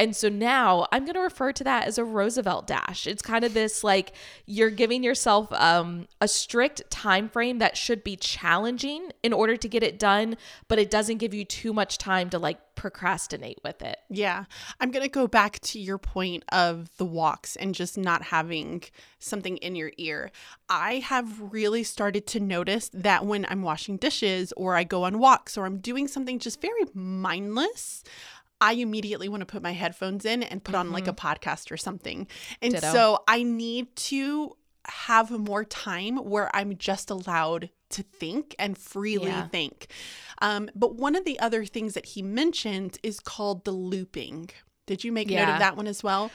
And so now I'm going to refer to that as a Roosevelt dash. It's kind of this like you're giving yourself um, a strict time frame that should be challenging in order to get it done, but it doesn't give you too much time to like procrastinate with it. Yeah. I'm going to go back to your point of the walks and just not having something in your ear. I have really started to notice that when I'm washing dishes or I go on walks or I'm doing something just very mindless, I immediately want to put my headphones in and put mm-hmm. on like a mm-hmm. podcast or something. And Ditto. so I need to have more time where I'm just allowed to think and freely yeah. think. Um, but one of the other things that he mentioned is called the looping. Did you make yeah. note of that one as well?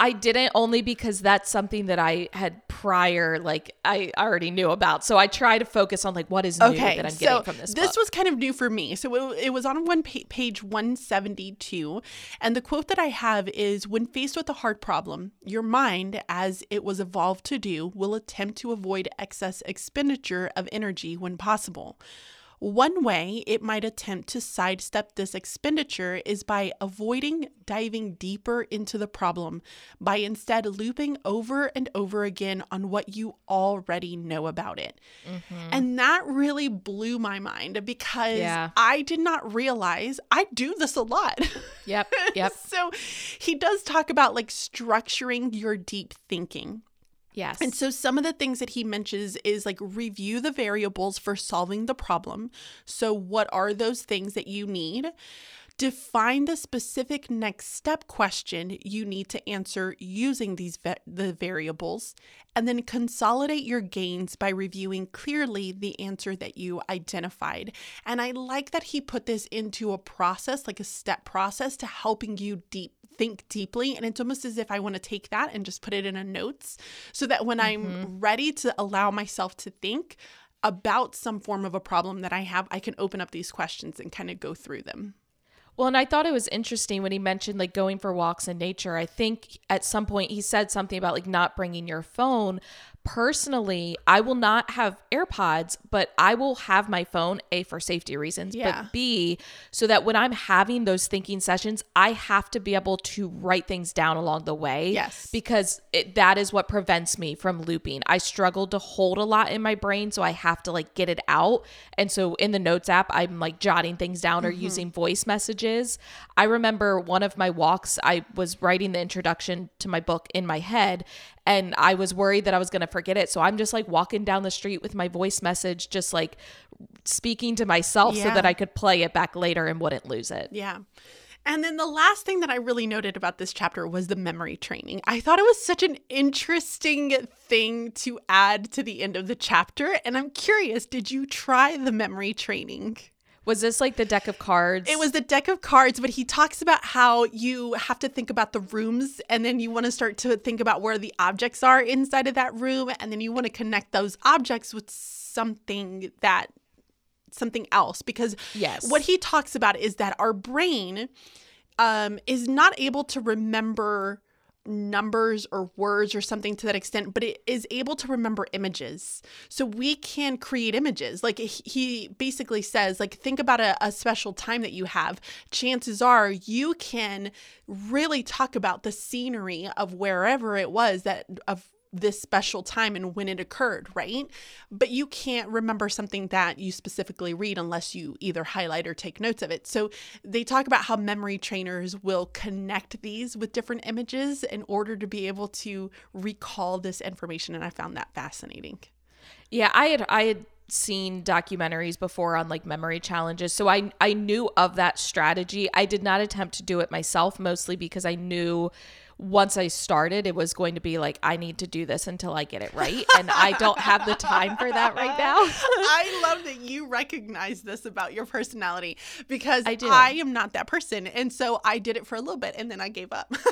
I didn't only because that's something that I had prior, like I already knew about. So I try to focus on like what is new okay, that I'm so getting from this. This book. was kind of new for me. So it, it was on one pa- page 172, and the quote that I have is: "When faced with a hard problem, your mind, as it was evolved to do, will attempt to avoid excess expenditure of energy when possible." One way it might attempt to sidestep this expenditure is by avoiding diving deeper into the problem, by instead looping over and over again on what you already know about it. Mm-hmm. And that really blew my mind because yeah. I did not realize I do this a lot. Yep. Yep. so he does talk about like structuring your deep thinking. Yes. And so some of the things that he mentions is like review the variables for solving the problem. So, what are those things that you need? Define the specific next step question you need to answer using these va- the variables and then consolidate your gains by reviewing clearly the answer that you identified. And I like that he put this into a process, like a step process to helping you deep think deeply and it's almost as if I want to take that and just put it in a notes so that when mm-hmm. I'm ready to allow myself to think about some form of a problem that I have, I can open up these questions and kind of go through them. Well, and I thought it was interesting when he mentioned like going for walks in nature. I think at some point he said something about like not bringing your phone, personally, I will not have AirPods, but I will have my phone A for safety reasons, yeah. but B so that when I'm having those thinking sessions, I have to be able to write things down along the way. Yes. Because it, that is what prevents me from looping. I struggle to hold a lot in my brain, so I have to like get it out. And so in the notes app, I'm like jotting things down or mm-hmm. using voice messages. I remember one of my walks, I was writing the introduction to my book in my head and I was worried that I was going to forget it. So I'm just like walking down the street with my voice message, just like speaking to myself yeah. so that I could play it back later and wouldn't lose it. Yeah. And then the last thing that I really noted about this chapter was the memory training. I thought it was such an interesting thing to add to the end of the chapter. And I'm curious, did you try the memory training? Was this like the deck of cards? It was the deck of cards, but he talks about how you have to think about the rooms and then you want to start to think about where the objects are inside of that room and then you want to connect those objects with something that something else because yes. what he talks about is that our brain um, is not able to remember numbers or words or something to that extent, but it is able to remember images. So we can create images. Like he basically says, like, think about a, a special time that you have. Chances are you can really talk about the scenery of wherever it was that of this special time and when it occurred, right? But you can't remember something that you specifically read unless you either highlight or take notes of it. So they talk about how memory trainers will connect these with different images in order to be able to recall this information. And I found that fascinating. Yeah, I had I had seen documentaries before on like memory challenges. So I I knew of that strategy. I did not attempt to do it myself mostly because I knew once I started it was going to be like I need to do this until I get it right and I don't have the time for that right now. I love that you recognize this about your personality because I, do. I am not that person and so I did it for a little bit and then I gave up.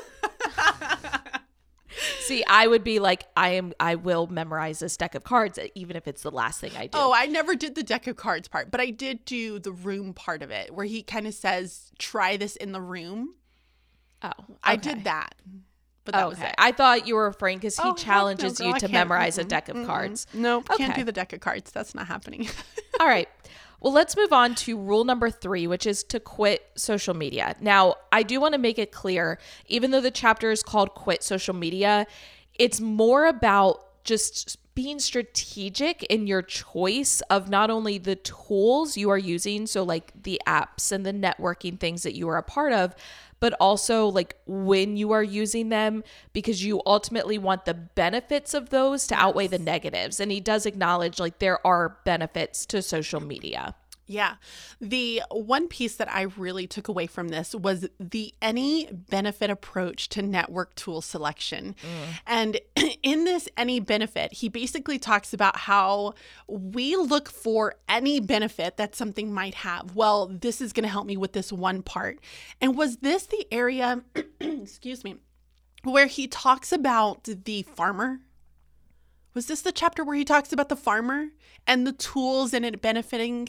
See, I would be like, I am, I will memorize this deck of cards, even if it's the last thing I do. Oh, I never did the deck of cards part, but I did do the room part of it, where he kind of says, "Try this in the room." Oh, okay. I did that. But that okay. I thought you were referring because he oh, challenges no, girl, you to memorize mm-hmm, a deck of mm-hmm. cards. No, okay. can't do the deck of cards. That's not happening. All right. Well, let's move on to rule number three, which is to quit social media. Now, I do want to make it clear, even though the chapter is called Quit Social Media, it's more about just being strategic in your choice of not only the tools you are using, so like the apps and the networking things that you are a part of, but also like when you are using them because you ultimately want the benefits of those to outweigh the negatives. And he does acknowledge like there are benefits to social media. Yeah. The one piece that I really took away from this was the any benefit approach to network tool selection. Mm. And in this any benefit, he basically talks about how we look for any benefit that something might have. Well, this is going to help me with this one part. And was this the area, excuse me, where he talks about the farmer? Was this the chapter where he talks about the farmer and the tools and it benefiting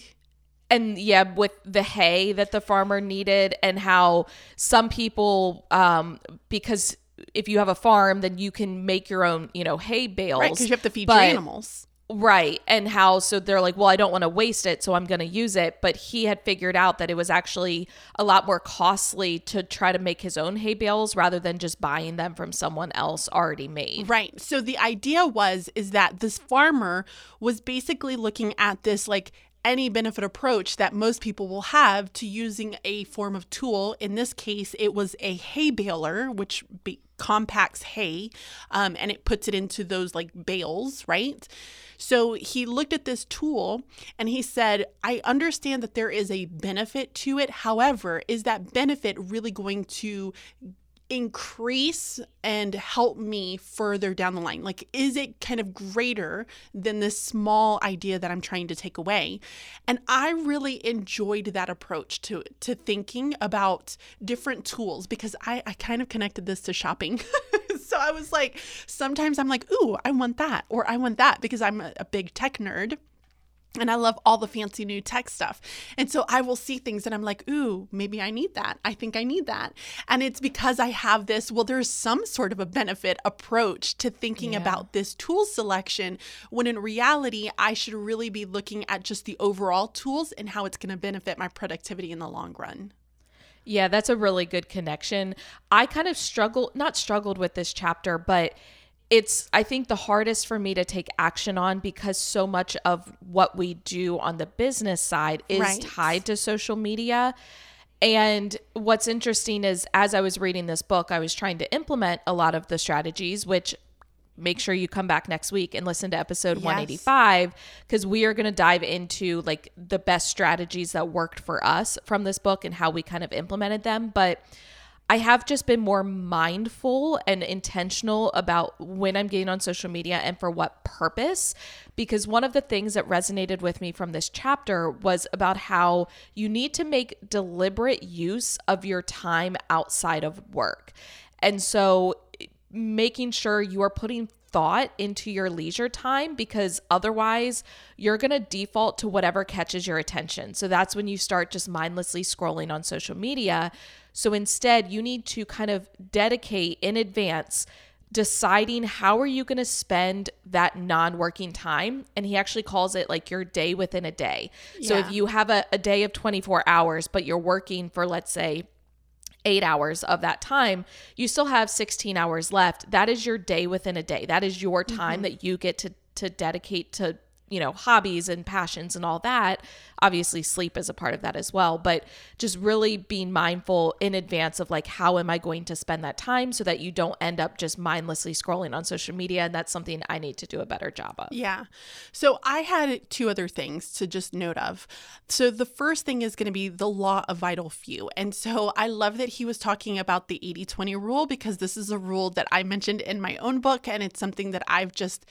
and yeah with the hay that the farmer needed and how some people um because if you have a farm then you can make your own you know hay bales. Right because you have to feed but, your animals. Right and how so they're like well i don't want to waste it so i'm going to use it. But he had figured out that it was actually a lot more costly to try to make his own hay bales rather than just buying them from someone else already made. Right so the idea was is that this farmer was basically looking at this like any benefit approach that most people will have to using a form of tool. In this case, it was a hay baler, which be- compacts hay um, and it puts it into those like bales, right? So he looked at this tool and he said, I understand that there is a benefit to it. However, is that benefit really going to increase and help me further down the line? Like, is it kind of greater than this small idea that I'm trying to take away? And I really enjoyed that approach to to thinking about different tools because I, I kind of connected this to shopping. so I was like, sometimes I'm like, ooh, I want that, or I want that because I'm a, a big tech nerd and I love all the fancy new tech stuff. And so I will see things and I'm like, ooh, maybe I need that. I think I need that. And it's because I have this, well, there's some sort of a benefit approach to thinking yeah. about this tool selection when in reality, I should really be looking at just the overall tools and how it's going to benefit my productivity in the long run. Yeah, that's a really good connection. I kind of struggled, not struggled with this chapter, but it's i think the hardest for me to take action on because so much of what we do on the business side is right. tied to social media and what's interesting is as i was reading this book i was trying to implement a lot of the strategies which make sure you come back next week and listen to episode yes. 185 because we are going to dive into like the best strategies that worked for us from this book and how we kind of implemented them but I have just been more mindful and intentional about when I'm getting on social media and for what purpose. Because one of the things that resonated with me from this chapter was about how you need to make deliberate use of your time outside of work. And so making sure you are putting thought into your leisure time because otherwise you're going to default to whatever catches your attention. So that's when you start just mindlessly scrolling on social media so instead, you need to kind of dedicate in advance deciding how are you going to spend that non-working time and he actually calls it like your day within a day yeah. so if you have a, a day of 24 hours but you're working for let's say eight hours of that time, you still have 16 hours left. That is your day within a day. That is your time mm-hmm. that you get to to dedicate to you know, hobbies and passions and all that. Obviously, sleep is a part of that as well, but just really being mindful in advance of like, how am I going to spend that time so that you don't end up just mindlessly scrolling on social media. And that's something I need to do a better job of. Yeah. So I had two other things to just note of. So the first thing is going to be the law of vital few. And so I love that he was talking about the 80 20 rule because this is a rule that I mentioned in my own book. And it's something that I've just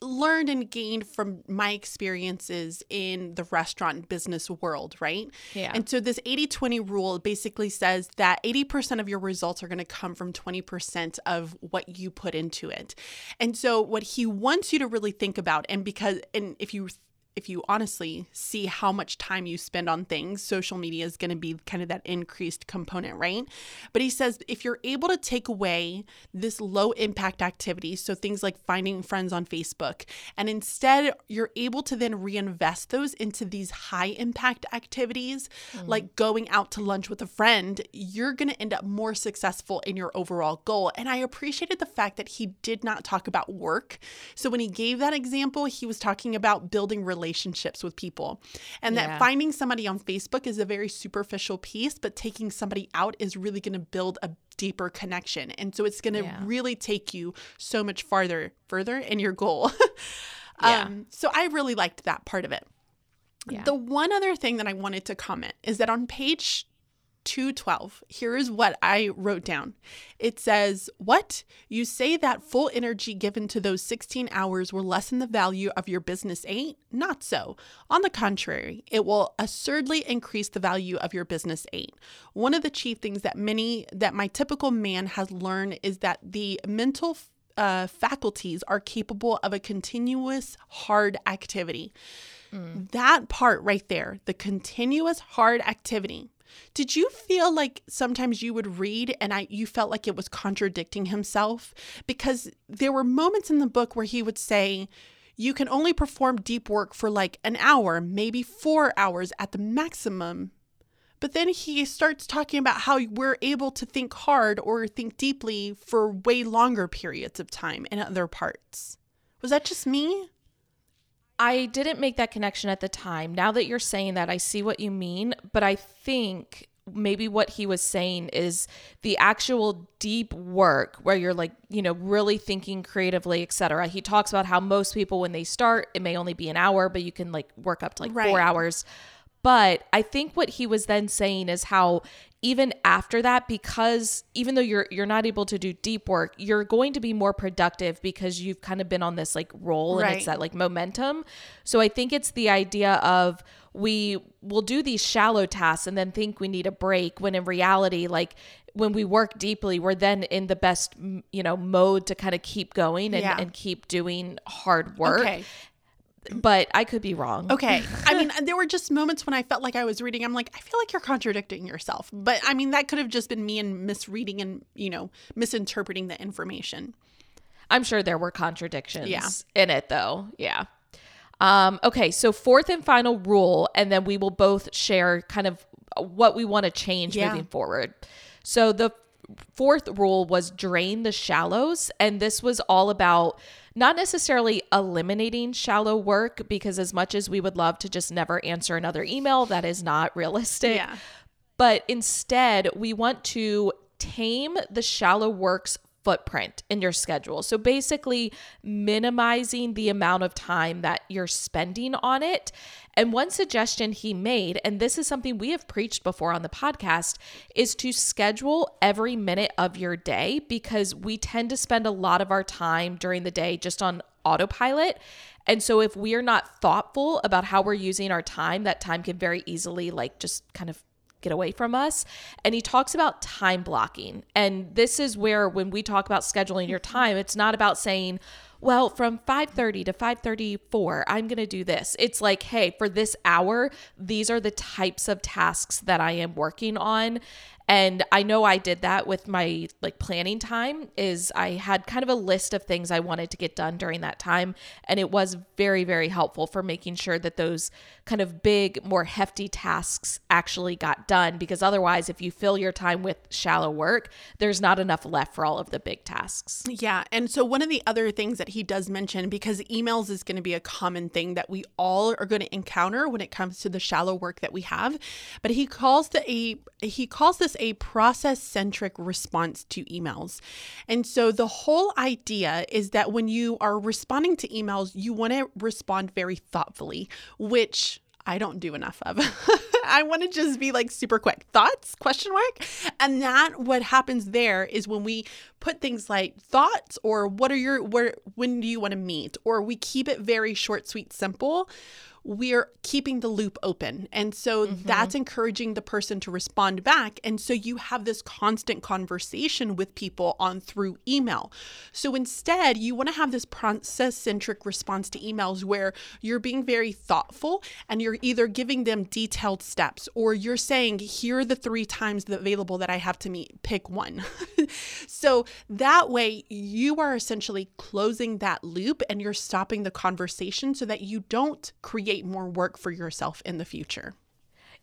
learned and gained from my experiences in the restaurant business world, right? Yeah. And so this 80-20 rule basically says that 80% of your results are going to come from 20% of what you put into it. And so what he wants you to really think about and because and if you if you honestly see how much time you spend on things, social media is going to be kind of that increased component, right? But he says if you're able to take away this low impact activity, so things like finding friends on Facebook, and instead you're able to then reinvest those into these high impact activities, mm. like going out to lunch with a friend, you're going to end up more successful in your overall goal. And I appreciated the fact that he did not talk about work. So when he gave that example, he was talking about building relationships relationships with people. And yeah. that finding somebody on Facebook is a very superficial piece, but taking somebody out is really going to build a deeper connection. And so it's going to yeah. really take you so much farther further in your goal. yeah. Um, so I really liked that part of it. Yeah. The one other thing that I wanted to comment is that on page 212. Here is what I wrote down. It says, What? You say that full energy given to those 16 hours will lessen the value of your business eight? Not so. On the contrary, it will assuredly increase the value of your business eight. One of the chief things that many, that my typical man has learned is that the mental uh, faculties are capable of a continuous hard activity. Mm. That part right there, the continuous hard activity did you feel like sometimes you would read and I you felt like it was contradicting himself because there were moments in the book where he would say you can only perform deep work for like an hour, maybe 4 hours at the maximum. But then he starts talking about how we're able to think hard or think deeply for way longer periods of time in other parts. Was that just me? I didn't make that connection at the time. Now that you're saying that, I see what you mean, but I think maybe what he was saying is the actual deep work where you're like, you know, really thinking creatively, etc. He talks about how most people when they start, it may only be an hour, but you can like work up to like right. 4 hours. But I think what he was then saying is how even after that because even though you're you're not able to do deep work you're going to be more productive because you've kind of been on this like roll and it's that like momentum. So i think it's the idea of we will do these shallow tasks and then think we need a break when in reality like when we work deeply we're then in the best you know mode to kind of keep going and, yeah. and keep doing hard work. Okay but I could be wrong. Okay. I mean, there were just moments when I felt like I was reading. I'm like, I feel like you're contradicting yourself. But I mean, that could have just been me and misreading and, you know, misinterpreting the information. I'm sure there were contradictions yeah. in it, though. Yeah. Um, okay. So, fourth and final rule, and then we will both share kind of what we want to change yeah. moving forward. So, the fourth rule was drain the shallows. And this was all about not necessarily eliminating shallow work, because as much as we would love to just never answer another email, that is not realistic. Yeah. But instead, we want to tame the shallow works footprint in your schedule. So basically, minimizing the amount of time that you're spending on it. And one suggestion he made, and this is something we have preached before on the podcast, is to schedule every minute of your day because we tend to spend a lot of our time during the day just on autopilot. And so if we are not thoughtful about how we're using our time, that time can very easily like just kind of get away from us. And he talks about time blocking. And this is where, when we talk about scheduling your mm-hmm. time, it's not about saying, well, from 5:30 to 5:34, I'm going to do this. It's like, hey, for this hour, these are the types of tasks that I am working on and I know I did that with my like planning time is I had kind of a list of things I wanted to get done during that time. And it was very very helpful for making sure that those kind of big more hefty tasks actually got done. Because otherwise if you fill your time with shallow work there's not enough left for all of the big tasks. Yeah, and so one of the other things that he does mention because emails is going to be a common thing that we all are going to encounter when it comes to the shallow work that we have, but he calls the a he calls this a process centric response to emails. And so the whole idea is that when you are responding to emails, you want to respond very thoughtfully, which I don't do enough of. I want to just be like super quick. Thoughts? Question mark. And that what happens there is when we put things like thoughts or what are your where when do you want to meet or we keep it very short, sweet, simple we're keeping the loop open. And so mm-hmm. that's encouraging the person to respond back. And so you have this constant conversation with people on through email. So instead, you want to have this process centric response to emails where you're being very thoughtful and you're either giving them detailed steps or you're saying, here are the three times available that I have to meet, pick one. so that way, you are essentially closing that loop and you're stopping the conversation so that you don't create create more work for yourself in the future.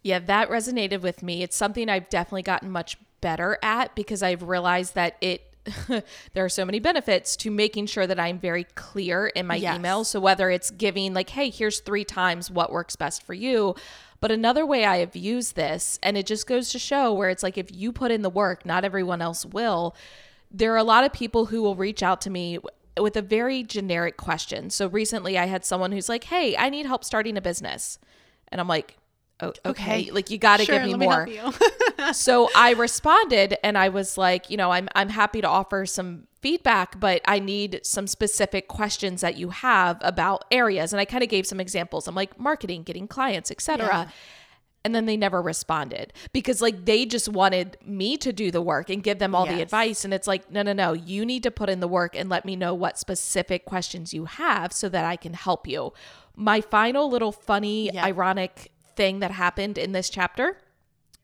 Yeah, that resonated with me. It's something I've definitely gotten much better at because I've realized that it there are so many benefits to making sure that I'm very clear in my yes. emails. So whether it's giving like, hey, here's three times what works best for you. But another way I have used this, and it just goes to show where it's like if you put in the work, not everyone else will. There are a lot of people who will reach out to me with a very generic question. So recently I had someone who's like, "Hey, I need help starting a business." And I'm like, oh, okay. okay. Like you got to sure, give me more. Me so I responded and I was like, you know, I'm I'm happy to offer some feedback, but I need some specific questions that you have about areas. And I kind of gave some examples. I'm like marketing, getting clients, etc. Yeah and then they never responded because like they just wanted me to do the work and give them all yes. the advice and it's like no no no you need to put in the work and let me know what specific questions you have so that I can help you my final little funny yeah. ironic thing that happened in this chapter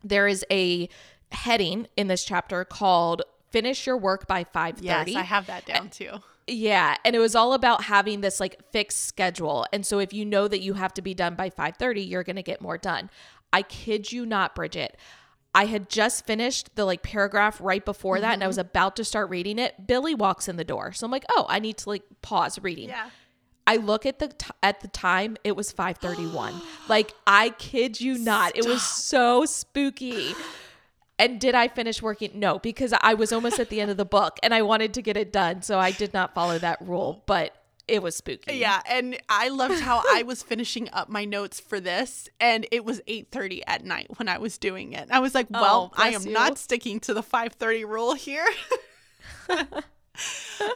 there is a heading in this chapter called finish your work by 5:30 yes I have that down too yeah, and it was all about having this like fixed schedule. And so if you know that you have to be done by 5:30, you're going to get more done. I kid you not, Bridget. I had just finished the like paragraph right before mm-hmm. that and I was mm-hmm. about to start reading it. Billy walks in the door. So I'm like, "Oh, I need to like pause reading." Yeah. I look at the t- at the time, it was 5:31. like I kid you not. Stop. It was so spooky. And did I finish working? No, because I was almost at the end of the book and I wanted to get it done, so I did not follow that rule. But it was spooky. Yeah, and I loved how I was finishing up my notes for this and it was 8:30 at night when I was doing it. I was like, oh, "Well, oh, I am you. not sticking to the 5:30 rule here."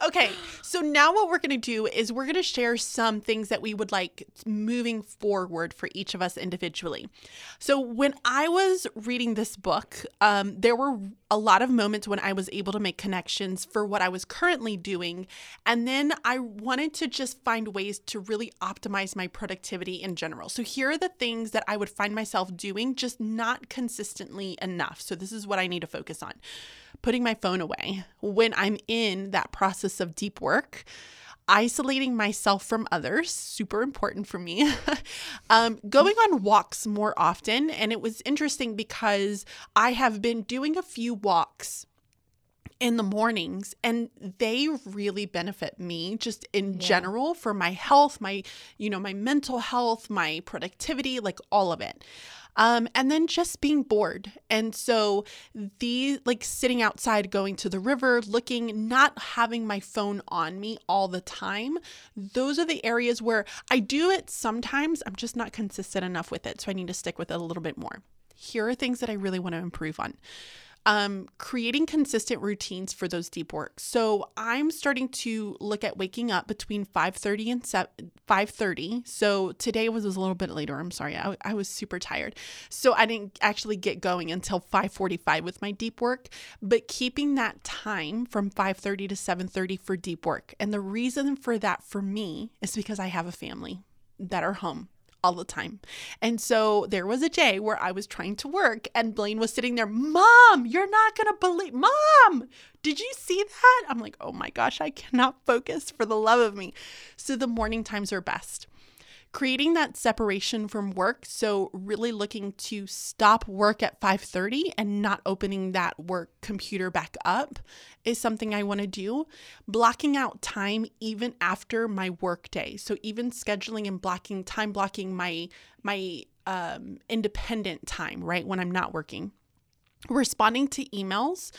okay, so now what we're going to do is we're going to share some things that we would like moving forward for each of us individually. So when I was reading this book, um, there were a lot of moments when I was able to make connections for what I was currently doing. And then I wanted to just find ways to really optimize my productivity in general. So here are the things that I would find myself doing, just not consistently enough. So this is what I need to focus on putting my phone away when I'm in that process of deep work. Isolating myself from others, super important for me. um, going on walks more often. And it was interesting because I have been doing a few walks in the mornings and they really benefit me just in yeah. general for my health my you know my mental health my productivity like all of it um, and then just being bored. And so the like sitting outside, going to the river, looking, not having my phone on me all the time, those are the areas where I do it sometimes. I'm just not consistent enough with it. So I need to stick with it a little bit more. Here are things that I really want to improve on. Um, creating consistent routines for those deep work. So I'm starting to look at waking up between 5:30 and 7, 5:30. So today was, was a little bit later. I'm sorry. I, I was super tired. So I didn't actually get going until 5:45 with my deep work, but keeping that time from 5:30 to 7:30 for deep work. And the reason for that for me is because I have a family that are home all the time. And so there was a day where I was trying to work and Blaine was sitting there, Mom, you're not going to believe, Mom, did you see that? I'm like, oh my gosh, I cannot focus for the love of me. So the morning times are best creating that separation from work. So really looking to stop work at 5:30 and not opening that work computer back up is something I want to do. Blocking out time even after my work day. So even scheduling and blocking time blocking my my um independent time right when I'm not working responding to emails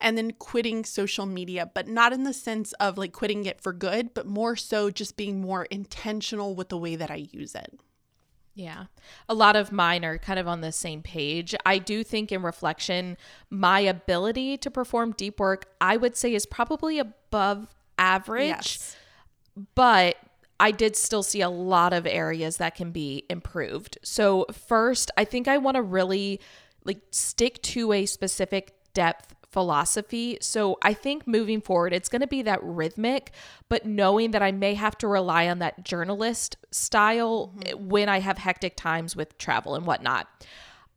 and then quitting social media, but not in the sense of like quitting it for good, but more so just being more intentional with the way that I use it. Yeah. A lot of mine are kind of on the same page. I do think in reflection, my ability to perform deep work, I would say is probably above average. Yes. But I did still see a lot of areas that can be improved. So, first, I think I want to really like stick to a specific depth philosophy. So I think moving forward, it's going to be that rhythmic, but knowing that I may have to rely on that journalist style mm-hmm. when I have hectic times with travel and whatnot.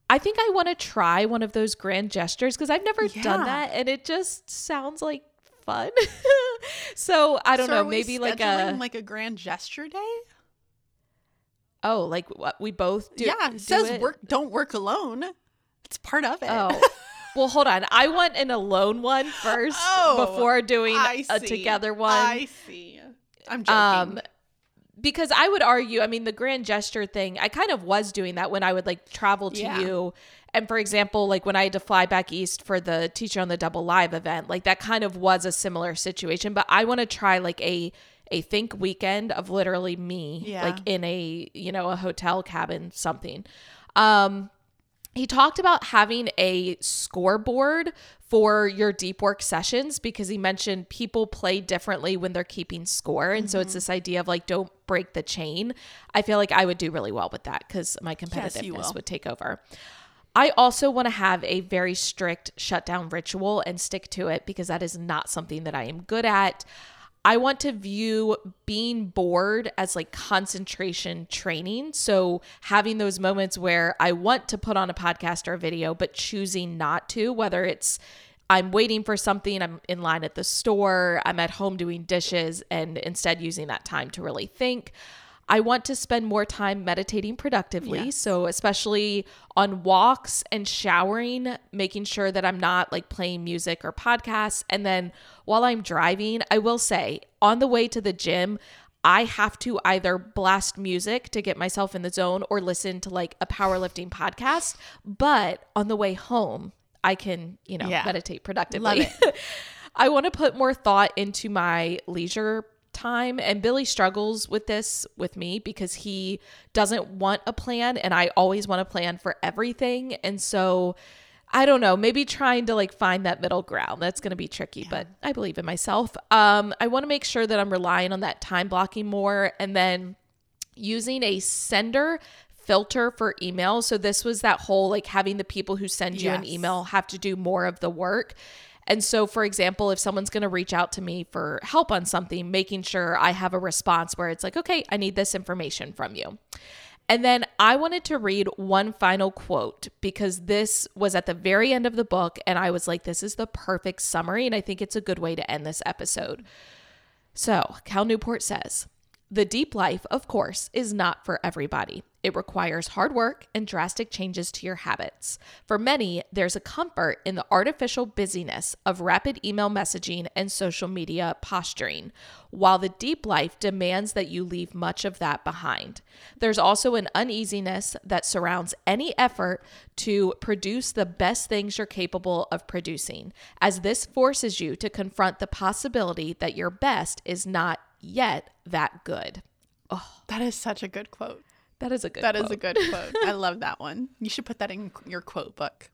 I think I want to try one of those grand gestures because I've never yeah. done that and it just sounds like fun. so I don't so know, maybe like a like a grand gesture day. Oh, like what we both do. Yeah, it says it. work. Don't work alone. It's part of it. Oh. Well, hold on. I want an alone one first oh, before doing a together one. I see. I'm joking. Um, because I would argue, I mean, the grand gesture thing, I kind of was doing that when I would like travel to yeah. you. And for example, like when I had to fly back east for the Teacher on the Double Live event, like that kind of was a similar situation. But I want to try like a a think weekend of literally me, yeah. like in a you know a hotel cabin, something. Um, he talked about having a scoreboard for your deep work sessions because he mentioned people play differently when they're keeping score. And mm-hmm. so it's mm-hmm. this idea of like, don't break the chain. I feel like I would do really well with that because my competitiveness yes, would take over. I also want to have a very strict shutdown ritual and stick to it because that is not something that I am good at. I want to view being bored as like concentration training. So having those moments where I want to put on a podcast or a video, but choosing not to, whether it's I'm waiting for something, I'm in line at the store, I'm at home doing dishes, and instead using that time to really think. I want to spend more time meditating productively. Yes. So, especially on walks and showering, making sure that I'm not like playing music or podcasts. And then while I'm driving, I will say on the way to the gym, I have to either blast music to get myself in the zone or listen to like a powerlifting podcast. But on the way home, I can, you know, yeah. meditate productively. I want to put more thought into my leisure time. And Billy struggles with this with me because he doesn't want a plan and I always want a plan for everything. And so I don't know, maybe trying to like find that middle ground. That's going to be tricky, yeah. but I believe in myself. Um I want to make sure that I'm relying on that time blocking more and then using a sender filter for email. So this was that whole like having the people who send you yes. an email have to do more of the work. And so, for example, if someone's going to reach out to me for help on something, making sure I have a response where it's like, okay, I need this information from you. And then I wanted to read one final quote because this was at the very end of the book. And I was like, this is the perfect summary. And I think it's a good way to end this episode. So, Cal Newport says, the deep life, of course, is not for everybody. It requires hard work and drastic changes to your habits. For many, there's a comfort in the artificial busyness of rapid email messaging and social media posturing, while the deep life demands that you leave much of that behind. There's also an uneasiness that surrounds any effort to produce the best things you're capable of producing, as this forces you to confront the possibility that your best is not yet that good. Oh, that is such a good quote. That is a good That quote. is a good quote. I love that one. You should put that in your quote book.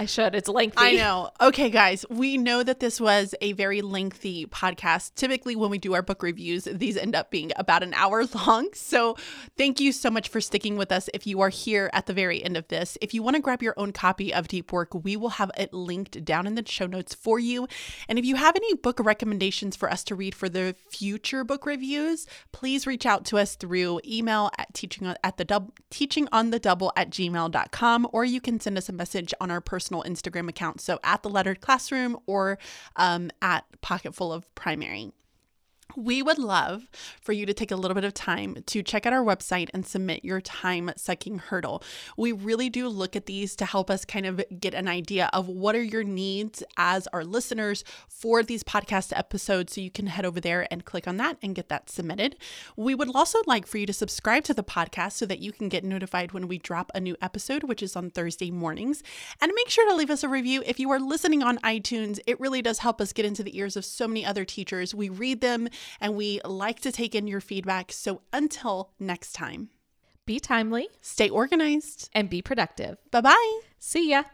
I should. It's lengthy. I know. Okay, guys, we know that this was a very lengthy podcast. Typically, when we do our book reviews, these end up being about an hour long. So, thank you so much for sticking with us if you are here at the very end of this. If you want to grab your own copy of Deep Work, we will have it linked down in the show notes for you. And if you have any book recommendations for us to read for the future book reviews, please reach out to us through email at teaching at the double teaching on the double at gmail.com or you can send us a message on our personal Instagram account. So at the lettered classroom or um, at pocketful of primary. We would love for you to take a little bit of time to check out our website and submit your time sucking hurdle. We really do look at these to help us kind of get an idea of what are your needs as our listeners for these podcast episodes. So you can head over there and click on that and get that submitted. We would also like for you to subscribe to the podcast so that you can get notified when we drop a new episode, which is on Thursday mornings. And make sure to leave us a review. If you are listening on iTunes, it really does help us get into the ears of so many other teachers. We read them and we like to take in your feedback. So until next time, be timely, stay organized, and be productive. Bye bye. See ya.